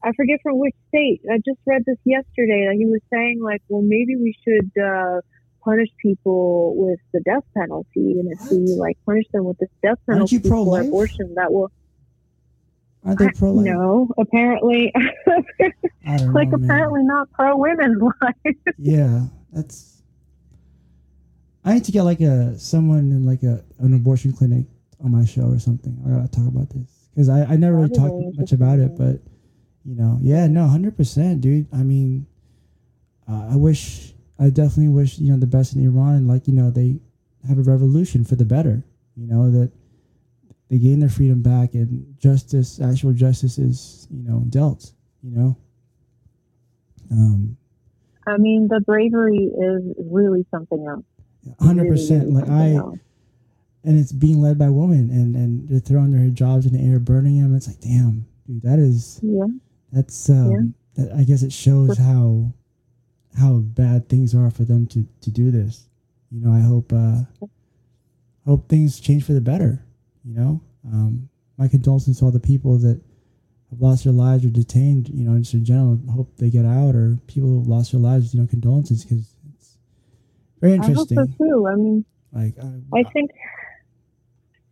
I forget from which state. I just read this yesterday. That he was saying like, well, maybe we should uh, punish people with the death penalty, and if we like punish them with the death penalty for abortion, that will. Aren't they pro life? No, apparently, like man. apparently not pro women's life. Yeah, that's I need to get like a someone in like a an abortion clinic on my show or something. I gotta talk about this because I, I never really talked much about it, but you know, yeah, no, hundred percent, dude. I mean, uh, I wish, I definitely wish you know the best in Iran, and like you know they have a revolution for the better. You know that they gain their freedom back, and justice, actual justice, is you know dealt. You know. Um, I mean, the bravery is really something else. 100% really Like I, else. and it's being led by women, and and they're throwing their hijabs in the air, burning them. It's like, damn, dude, that is Yeah. that's um, that, I guess it shows how how bad things are for them to to do this. You know, I hope uh, hope things change for the better. You know, um, my condolences to all the people that have lost their lives or detained. You know, just in general, hope they get out, or people who lost their lives. You know, condolences because it's very interesting. I hope so too. I mean, Like, I, I think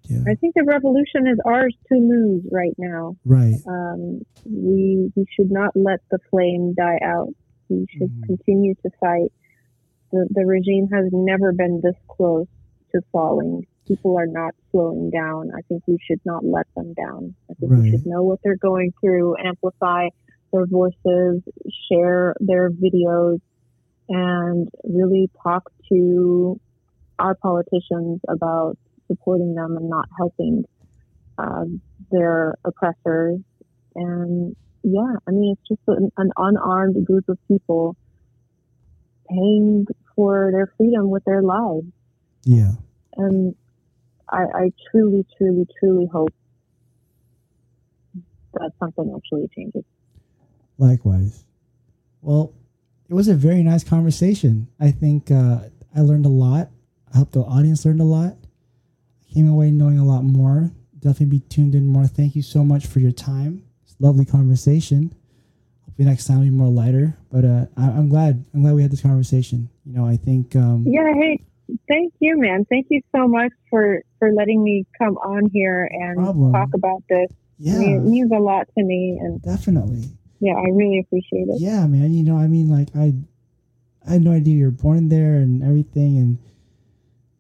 yeah, I think the revolution is ours to lose right now. right. Um, we we should not let the flame die out. We should Mhm. continue to fight. The the regime has never been this close to falling. People are not slowing down. I think we should not let them down. I think we should know what they're going through, amplify their voices, share their videos, and really talk to our politicians about supporting them and not helping um, their oppressors. And yeah, I mean, it's just an, an unarmed group of people paying for their freedom with their lives. Yeah. And I, I truly, truly, truly hope that something actually changes. Likewise. Well, it was a very nice conversation. I think uh, I learned a lot. I hope the audience learned a lot. I came away knowing a lot more. Definitely be tuned in more. Thank you so much for your time. It's a lovely conversation. Hopefully next time will be more lighter. But uh, I, I'm glad. I'm glad we had this conversation. You know, I think. Um, Yeah, hey, thank you, man. Thank you so much for for letting me come on here and problem. talk about this. I Yeah, mean, it means a lot to me, and definitely. yeah, I really appreciate it. Yeah, man. You know, I mean, like I, I had no idea you were born there and everything, and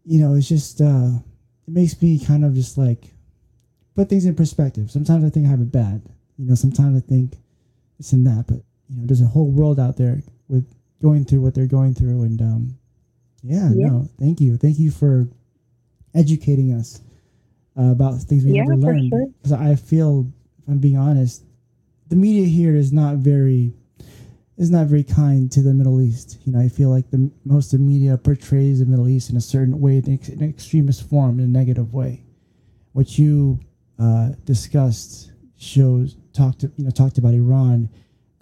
you know, it's just uh, it makes me kind of just like put things in perspective. Sometimes I think I have it bad. You know, sometimes I think this and that, but you know, there's a whole world out there with going through what they're going through, and um, yeah, Yeah. no, thank you, thank you for educating us uh, about things we Yeah, never learned. sure. Because I feel, if I'm being honest, the media here is not very is not very kind to the Middle East. You know, I feel like the most of media portrays the Middle East in a certain way, in in an extremist form, in a negative way. What you uh, discussed shows talked to, you know talked about Iran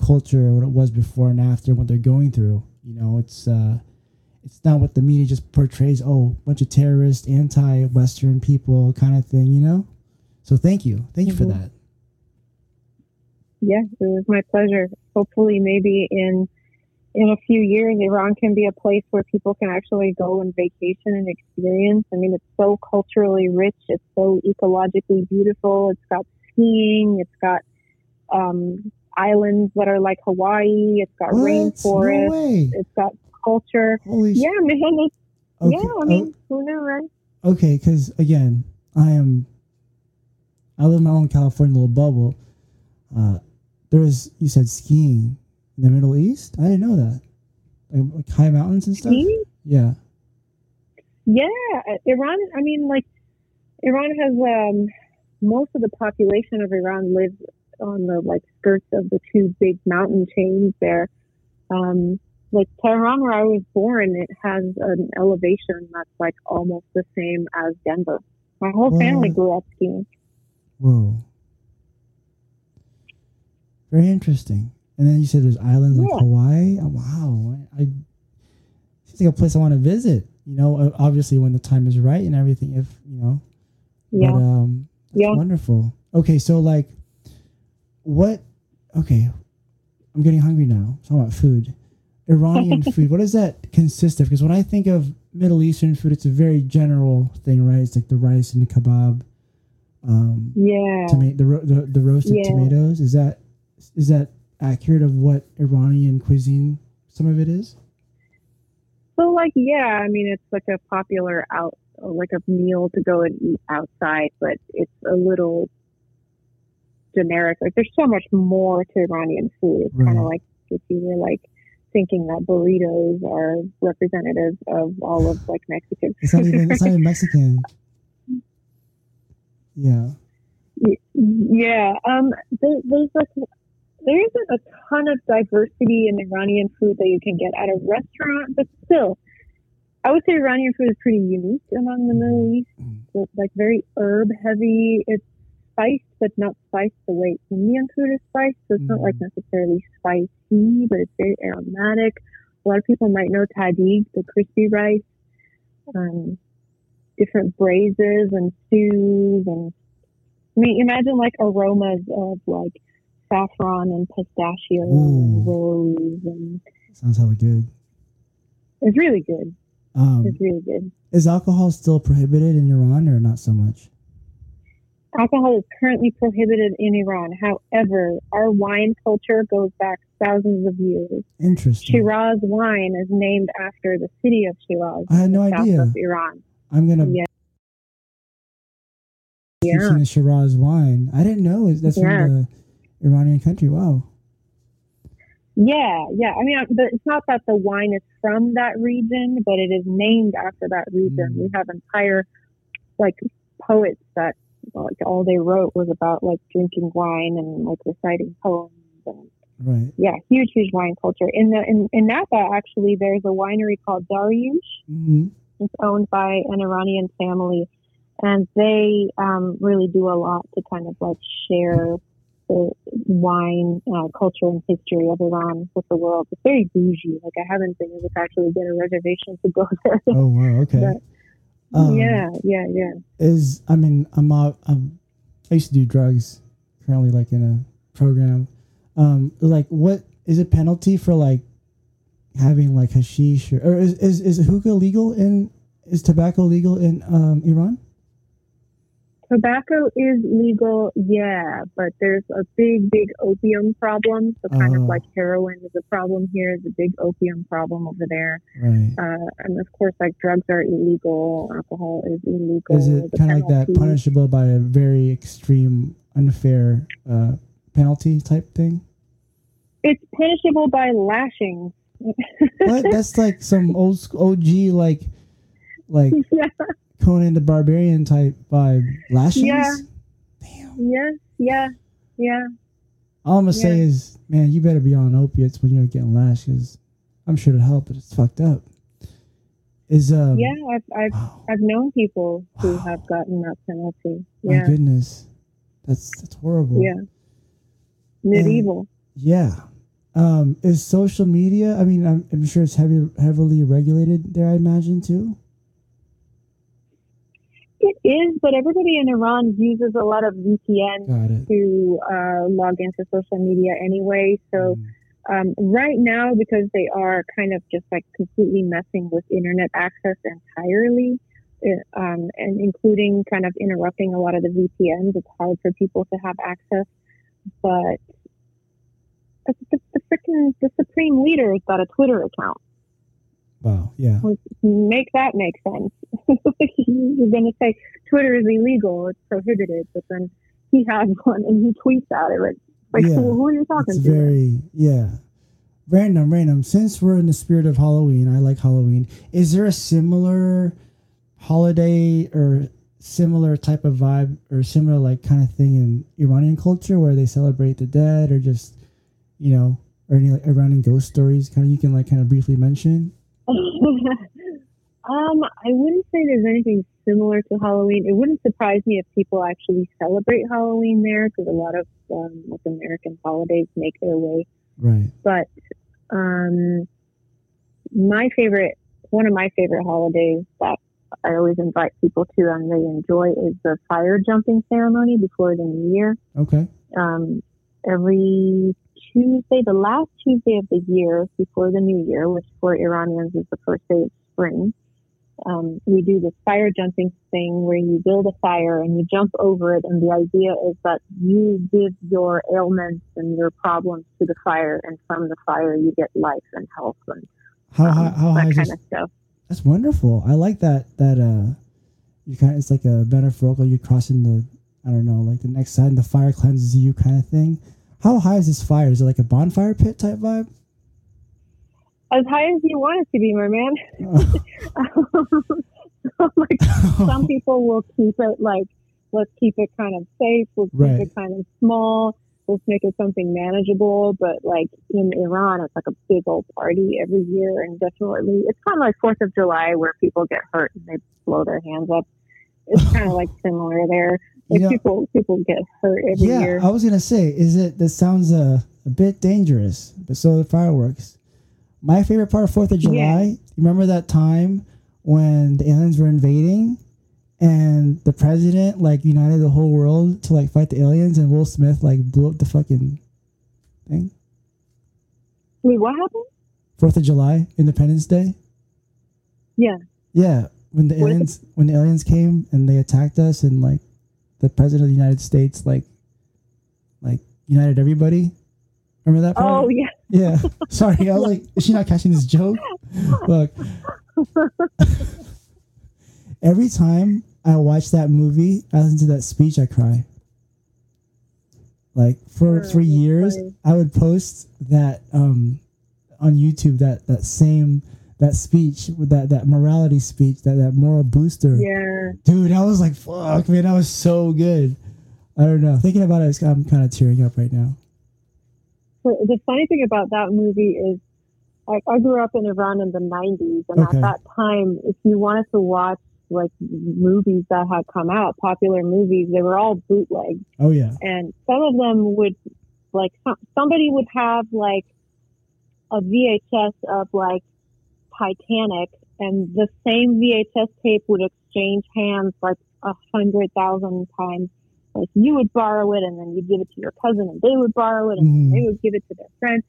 culture, what it was before and after, what they're going through. You know, it's uh, it's not what the media just portrays. Oh, bunch of terrorists, anti-Western people, kind of thing. You know. So thank you, thank you for Mhm. that. Yeah, it was my pleasure. Hopefully, maybe in in a few years, Iran can be a place where people can actually go and vacation and experience. I mean, it's so culturally rich. It's so ecologically beautiful. It's got skiing. It's got um, islands that are like Hawaii. It's got What? rainforest. No way. It's got culture. Holy Yeah, man. It's, Okay, Yeah, I oh, who knew, right? Okay, because again, I am. I live in my own California little bubble. Uh, there was you said skiing in the Middle East. I didn't know that. Like, like high mountains and stuff. Skiing? Yeah. Yeah, Iran. I mean, like Iran has um, most of the population of Iran lives on the like skirts of the two big mountain chains there. Um, like Tehran, where I was born, it has an elevation that's like almost the same as Denver. My whole family Wow. grew up skiing. Whoa. Very interesting. And then you said there's islands like Hawaii. Oh, wow. I seems like a place I want to visit. You know, obviously when the time is right and everything. If you know. Yeah. But um, Yeah. wonderful. Okay, so like, what? Okay, I'm getting hungry now. Talking about food, Iranian food. What does that consist of? Because when I think of Middle Eastern food, it's a very general thing, right? It's like the rice and the kebab, um, Yeah. tomato, the, ro- the the roasted Yeah. tomatoes. Is that is that accurate of what Iranian cuisine? Some of it is. So like, yeah, I mean, it's like a popular out, like a meal to go and eat outside, but it's a little generic. Like, there's so much more to Iranian food. It's kind of like if you were like thinking that burritos are representative of all of like Mexican It's not even. It's not even Mexican. Yeah. Yeah, um, there, there's like there isn't a ton of diversity in Iranian food that you can get at a restaurant, but still, I would say Iranian food is pretty unique among the Middle East. It's like very herb heavy. It's spiced, but not spiced the way Indian food is spiced. So it's not like necessarily spicy, but it's very aromatic. A lot of people might know tahdig, the crispy rice. Um, different braises and stews and I mean, imagine like aromas of like saffron and pistachio and rose, and Sounds hella good. it's really good. Um, It's really good. is alcohol still prohibited in Iran or not so much? Alcohol is currently prohibited in Iran. However, our wine culture goes back thousands of years. Interesting. Shiraz wine is named after the city of Shiraz. I had no south idea. Of Iran. I'm gonna Yeah. a Shiraz wine. I didn't know that's Yeah. from the Iranian country. Wow. Yeah, yeah. I mean, it's not that the wine is from that region, but it is named after that region. Hmm. We have entire like poets that like all they wrote was about like drinking wine and like reciting poems and Right. yeah, huge, huge wine culture. In the in, in Napa, actually, there's a winery called Darioush. hmm It's owned by an Iranian family, and they um, really do a lot to kind of like share the wine uh, culture and history of Iran with the world. It's very bougie. Like I haven't been able to actually get a reservation to go there. Oh wow. Okay. But, Um, yeah, yeah, yeah. Is I mean I'm out, um, I used to do drugs. Currently, like in a program. Um, like what is a penalty for like having like hashish or, or is, is is hookah legal in is tobacco legal in um Iran? Tobacco is legal, yeah, but there's a big, big opium problem. So kind Oh. of like heroin is a problem here, is a big opium problem over there. Right. Uh, and of course, like drugs are illegal, alcohol is illegal. Is it kind of like that punishable by a very extreme, unfair uh, penalty type thing? It's punishable by lashing. What? That's like some old OG like like yeah, Conan the Barbarian type vibe. Lashings. yeah, yes, yeah, yeah. All I'm gonna say is, man, you better be on opiates when you're getting lashed, because I'm sure it'll help, but it's fucked up. Is um, yeah, I've I've, I've known people who have gotten that penalty. my goodness, that's that's horrible. yeah. Medieval. Yeah. Um, is social media? I mean, I'm, I'm sure it's heavy, heavily regulated there. I imagine too. It is, but everybody in Iran uses a lot of VPN to uh, log into social media anyway. So um, right now, because they are kind of just like completely messing with internet access entirely, um, and including kind of interrupting a lot of the VPNs, it's hard for people to have access. But the, the, the freaking the supreme leader has got a Twitter account. Wow. Yeah. Like, make that make sense. You're going to say Twitter is illegal, it's prohibited, but then he has one and he tweets at it. Like, like Yeah. who, who are you talking It's to? very yeah. Random, random. Since we're in the spirit of Halloween, I like Halloween. Is there a similar holiday or similar type of vibe or similar like kind of thing in Iranian culture where they celebrate the dead or just you know or any like Iranian ghost stories? Kind of you can like kind of briefly mention. um, I wouldn't say there's anything similar to Halloween. It wouldn't surprise me if people actually celebrate Halloween there because a lot of um, like American holidays make their way Right. but um, my favorite, one of my favorite holidays that I always invite people to and they enjoy is the fire jumping ceremony before the new year. Okay. Um, every Tuesday, the last Tuesday of the year before the new year, which for Iranians is the first day of spring, um, we do this fire jumping thing where you build a fire and you jump over it. And the idea is that you give your ailments and your problems to the fire. And from the fire, you get life and health and How um, high? How that kind this? of stuff. That's wonderful. I like that. That uh, you kind of it's like a metaphorical. You're crossing the I don't know, like the next side, and the fire cleanses you, kind of thing. How high is this fire? Is it like a bonfire pit type vibe? As high as you want it to be, my man. Um, like some people will keep it like let's keep it kind of safe we'll keep Right. it kind of small let's make it something manageable but like in iran it's like a big old party every year and definitely it's kind of like fourth of july where people get hurt and they blow their hands up it's kind of like similar there like know- people people get hurt every yeah, year I was gonna say, is it? this sounds uh, a bit dangerous, but so the fireworks. My favorite part of Fourth of July. Yeah. Remember that time when the aliens were invading, and the president like united the whole world to like fight the aliens, and Will Smith like blew up the fucking thing. wait what happened Fourth of July, Independence Day. yeah Yeah, when the aliens when the aliens came and they attacked us, and like the president of the United States like like united everybody. Remember that part? oh yeah Yeah. Sorry, I was like, is she not catching this joke? Look. Every time I watch that movie, I listen to that speech, I cry. Like for three years. I would post that um on YouTube that that same that speech with that that morality speech that that moral booster. yeah Dude, I was like, fuck, man, that was so good. I don't know. Thinking about it, I'm kind of tearing up right now. The funny thing about that movie is, I, I grew up in Iran in the '90s, and Okay. at that time, if you wanted to watch like movies that had come out, popular movies, they were all bootleg, Oh yeah. and some of them would, like, somebody would have like a VHS of like Titanic, and the same VHS tape would exchange hands like a hundred thousand times. Like you would borrow it, and then you'd give it to your cousin, and they would borrow it, and then they would give it to their friend.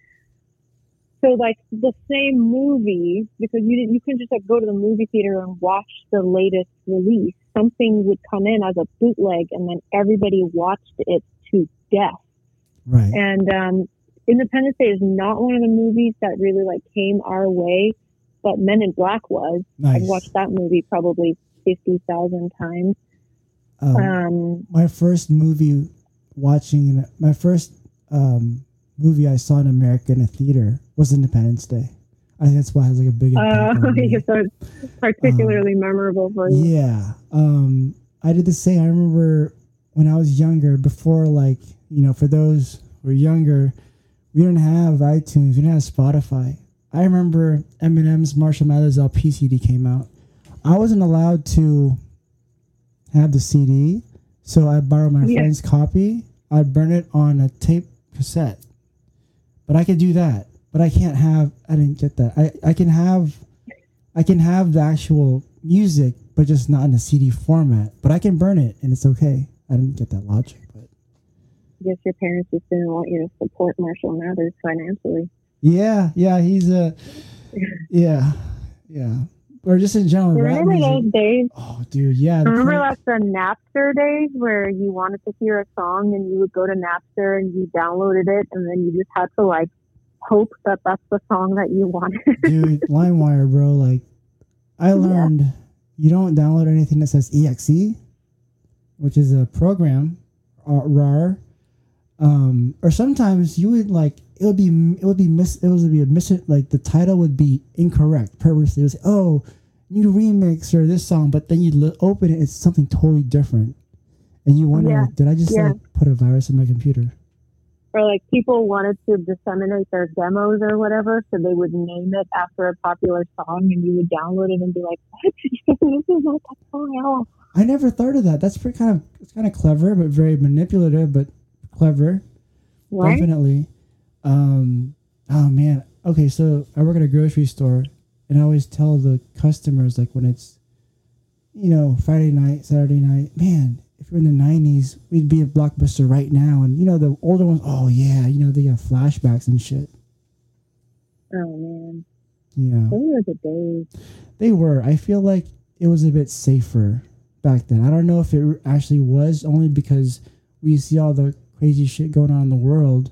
So like the same movie, because you didn't, you couldn't just like go to the movie theater and watch the latest release. Something would come in as a bootleg, and then everybody watched it to death. Right. And um, Independence Day is not one of the movies that really like came our way, but Men in Black was. Nice. I've watched that movie probably fifty thousand times. Um, Um, my first movie watching my first um, movie I saw in America in a theater was Independence Day. I think that's why it has like a big uh, impact me. so it's particularly memorable for you. Yeah. Um, I did the same. I remember when I was younger, before like, you know, for those who are younger, we didn't have iTunes, we didn't have Spotify. I remember Eminem's Marshall Mathers LP CD came out. I wasn't allowed to have the CD, so I borrowed my Yeah. friend's copy. I'd burn it on a tape cassette. But I could do that. But I can't have I didn't get that. I, I can have I can have the actual music, but just not in a CD format. But I can burn it and it's okay. I didn't get that logic, but I guess your parents just didn't want you to support Marshall Mathers financially. Yeah, yeah, he's a yeah, yeah. Or just in general, Remember those days? Oh, dude, yeah. Remember like the Napster days where you wanted to hear a song and you would go to Napster and you downloaded it and then you just had to like hope that that's the song that you wanted. dude, LimeWire, bro. Like, I learned you don't download anything that says exe, which is a program, uh, RAR. Um, or sometimes you would like it would be it would be miss it would be a miss like the title would be incorrect purposely. It was oh new remix or this song, but then you open it, it's something totally different, and you wonder Yeah. like, did I just Yeah. like put a virus in my computer? or like people wanted to disseminate their demos or whatever, so they would name it after a popular song and you would download it and be like, this is not that song at all. I never thought of that. That's pretty kind of it's kind of clever, but very manipulative, but clever. Right? Definitely. Um, oh man. Okay, so I work at a grocery store, and I always tell the customers like when it's, you know, Friday night, Saturday night. Man, if you're in the '90s, we'd be at Blockbuster right now, and you know the older ones. Oh yeah, you know they have flashbacks and shit. Oh man. Yeah, Those were the days. they were. I feel like it was a bit safer back then. I don't know if it actually was, only because we see all the crazy shit going on in the world.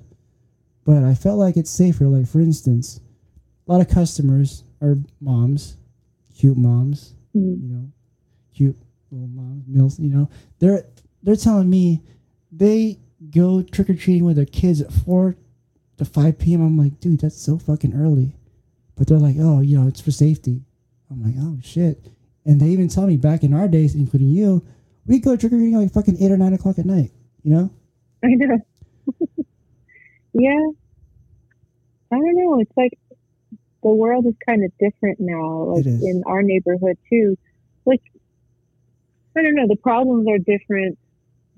But I felt like it's safer. Like for instance, a lot of customers are moms, cute moms, Mm. you know, cute little moms, meals, you know. They're they're telling me they go trick or treating with their kids at four to five p.m. I'm like, dude, that's so fucking early. But they're like, oh, you know, it's for safety. I'm like, oh shit. And they even tell me back in our days, including you, we go trick or treating like fucking eight or nine o'clock at night. You know? I know. yeah. I don't know. It's like the world is kind of different now. Like in our neighborhood too. Like I don't know. The problems are different.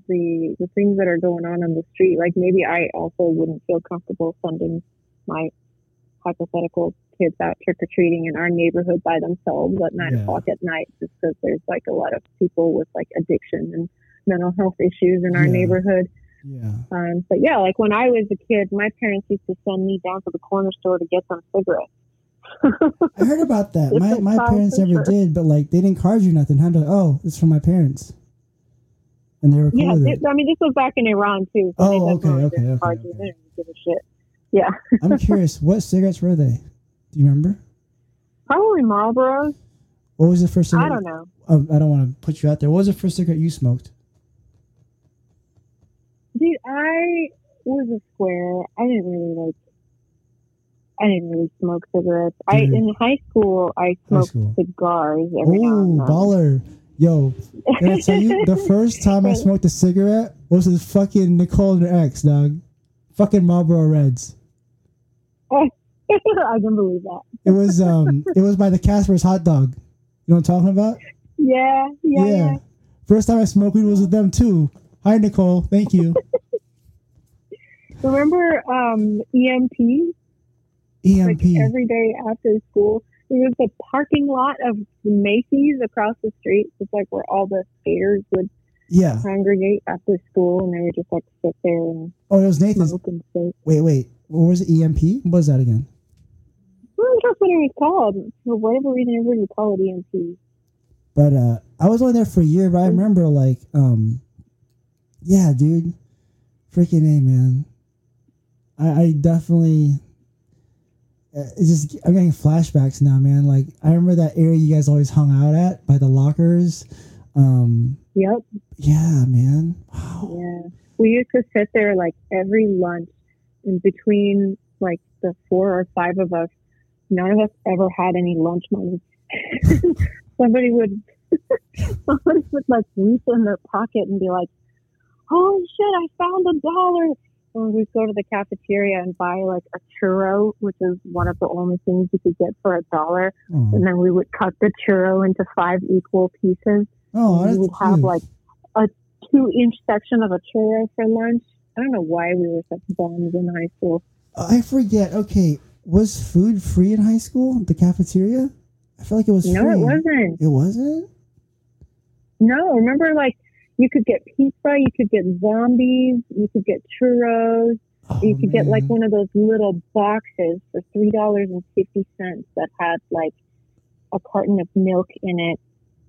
The the things that are going on on the street. Like maybe I also wouldn't feel comfortable sending my hypothetical kids out trick or treating in our neighborhood by themselves at nine Yeah. o'clock at night, just because there's like a lot of people with like addiction and mental health issues in our Yeah. neighborhood. Yeah. Um, but yeah, like when I was a kid, my parents used to send me down to the corner store to get some cigarettes. I heard about that. My my parents never sure. did, but like they didn't card you nothing. How to oh, it's from my parents. And they were cool yeah, it. I mean, this was back in Iran too. So Oh, they okay, okay, okay, okay. Give a shit. Yeah, I'm curious, what cigarettes were they? Do you remember? probably Marlboros. What was the first cigarette? I don't know. Um, I don't want to put you out there. What was the first cigarette you smoked? Dude, I was a square. I didn't really like. I didn't really smoke cigarettes. I in high school I smoked school. cigars every Oh, then. baller. Yo, can I tell you, the first time I smoked a cigarette was with fucking Nicole and her ex, dog. Fucking Marlboro Reds. I can believe that. It was um, it was by the Casper's hot dog. You know what I'm talking about? Yeah, yeah, yeah. First time I smoked weed was with them too. Hi Nicole, thank you. Remember um, EMP? EMP. Like every day after school, there was a parking lot of Macy's across the street. It's like where all the skaters would yeah. congregate after school, and they would just like sit there and Oh, it was Nathan's. smoke and skate. Wait, wait. What was it? EMP? What was that again? Well, that's what it was called. For whatever reason, everybody would call it EMP. But uh I was only there for a year, but I remember like um yeah, dude. Freaking A man. I, I definitely uh, it's just I'm getting flashbacks now, man. Like I remember that area you guys always hung out at by the lockers. Um Yep. yeah, man. Wow. Yeah. We used to sit there like every lunch in between like the four or five of us. None of us ever had any lunch money. somebody would somebody would like reach in their pocket and be like, Holy shit, I found a dollar and we'd go to the cafeteria and buy like a churro, which is one of the only things you could get for a dollar. Oh, And then we would cut the churro into five equal pieces. oh we would have cute. like a two inch section of a churro for lunch. I don't know why we were such bums in high school. I forget. Okay, was food free in high school? The cafeteria? I feel like it was No, free. it wasn't. It wasn't? No, remember like you could get pizza, you could get zombies, you could get churros, Oh, you could get like one of those little boxes for three dollars and fifty cents that had like a carton of milk in it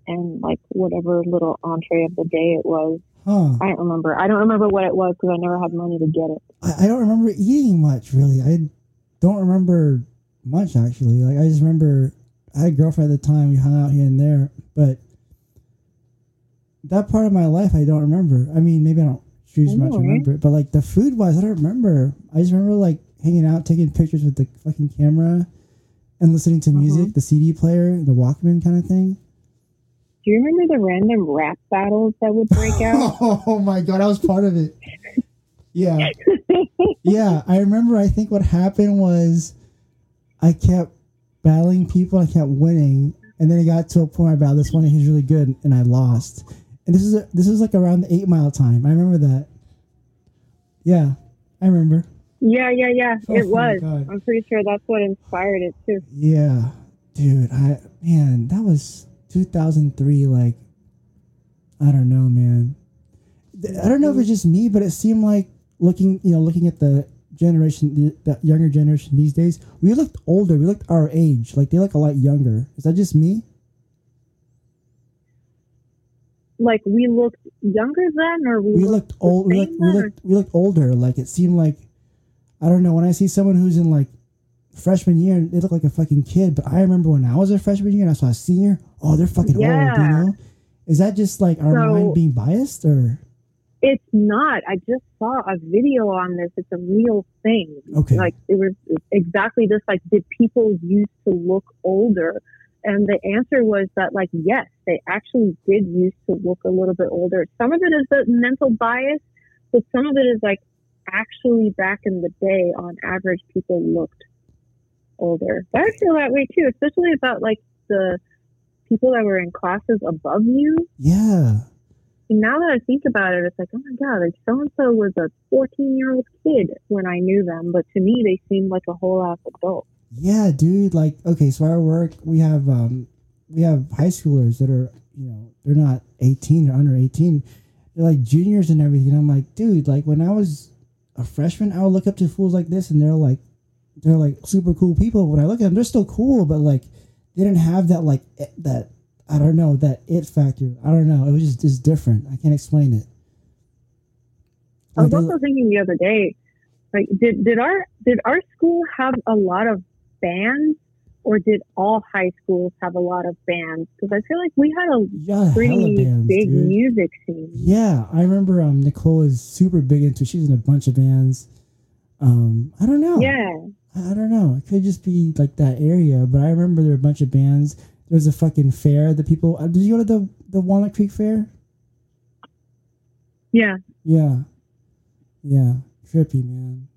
and like whatever little entree of the day it was. Huh. I don't remember. I don't remember what it was because I never had money to get it. I, I don't remember eating much really. I don't remember much actually. Like I just remember I had a girlfriend at the time. We hung out here and there, but that part of my life I don't remember. I mean, maybe I don't choose I much to remember it, but like the food wise, I don't remember. I just remember like hanging out, taking pictures with the fucking camera, and listening to music, Mhm. the CD player, the Walkman kind of thing. Do you remember the random rap battles that would break out? Oh my god, I was part of it. Yeah. yeah, I remember I think what happened was I kept battling people, I kept winning, and then it got to a point where I battled this one and he was really good and I lost. And this is a, this is like around the eight mile time. I remember that. Yeah, I remember. yeah, yeah, yeah. Oh it was. God. I'm pretty sure that's what inspired it too. Yeah. Dude, I man, that was 2003 like I don't know, man. I don't know if it's just me, but it seemed like looking, you know, looking at the generation the, the younger generation these days, we looked older, we looked our age. Like they look a lot younger. Is that just me? Like we looked younger then, or we, We looked the old we looked, we looked we looked older. Like it seemed like I don't know, when I see someone who's in like freshman year and they look like a fucking kid. But I remember when I was a freshman year and I saw a senior, oh, they're fucking old, you Yeah. know? Is that just like our So- mind being biased or? It's not. I just saw a video on this. It's a real thing. Okay. Like it was exactly this. Like, did people used to look older? And the answer was that, like, yes, they actually did used to look a little bit older. Some of it is the mental bias, but some of it is like actually back in the day, on average, people looked older. I feel that way too, especially about like the people that were in classes above you. Yeah. And now that I think about it, it's like, oh my god, like so and so was a 14 year old kid when I knew them, but to me they seemed like a whole ass adult. Yeah, dude. Like, okay, so our work, we have um, we have high schoolers that are, you know, they're not eighteen or under eighteen. They're like juniors and everything. I'm like, dude, like when I was a freshman, I would look up to fools like this, and they're like, they're like super cool people. When I look at them, they're still cool, but like, they didn't have that like eh, that. I don't know that it factor. I don't know. It was just just different. I can't explain it. I was also thinking the other day, like, did did our did our school have a lot of bands, or did all high schools have a lot of bands? Because I feel like we had a yeah, pretty bands, big dude. music scene. Yeah, I remember um Nicole is super big into she's in a bunch of bands. Um I don't know. Yeah, I don't know. It could just be like that area, but I remember there were a bunch of bands. There was a fucking fair that people uh, did you go to the the Walnut Creek Fair? yeah. Yeah. Yeah. Trippy, man.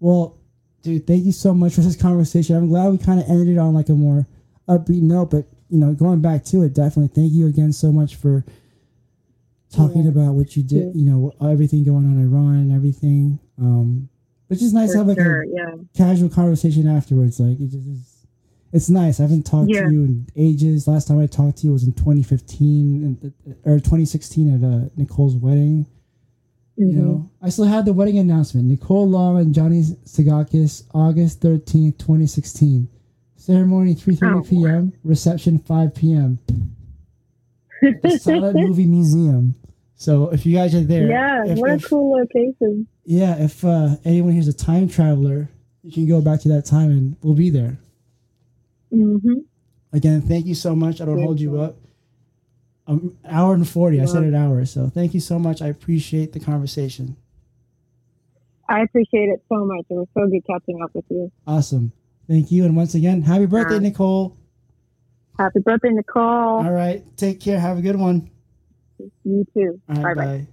Well, dude, thank you so much for this conversation. I'm glad we kind of ended it on like a more upbeat note, but you know, going back to it, definitely thank you again so much for talking Yeah. about what you did, you know, everything going on in Iran and everything. Um, it's just nice to have like sure, a yeah. casual conversation afterwards. Like it just is, it's nice. I haven't talked Yeah. to you in ages. Last time I talked to you was in 2015 and- or 2016 at uh, Nicole's wedding. You Mhm. know, I still had the wedding announcement. Nicole Long and Johnny Sagakis, August 13th, 2016. Ceremony 3.30 Oh. p.m., reception 5 p.m. The Silent Movie Museum. So if you guys are there, yeah, if, what a if- cool location. yeah, if uh, anyone here's a time traveler, you can go back to that time and we'll be there. hmm Again, thank you so much. I don't hold you up. Um, hour and 40. I said an hour. So thank you so much. I appreciate the conversation. I appreciate it so much. It was so good catching up with you. Awesome. Thank you. And once again, happy birthday, Uh, Nicole. Happy birthday, Nicole. All right. Take care. Have a good one. You too. Right. Bye. bye.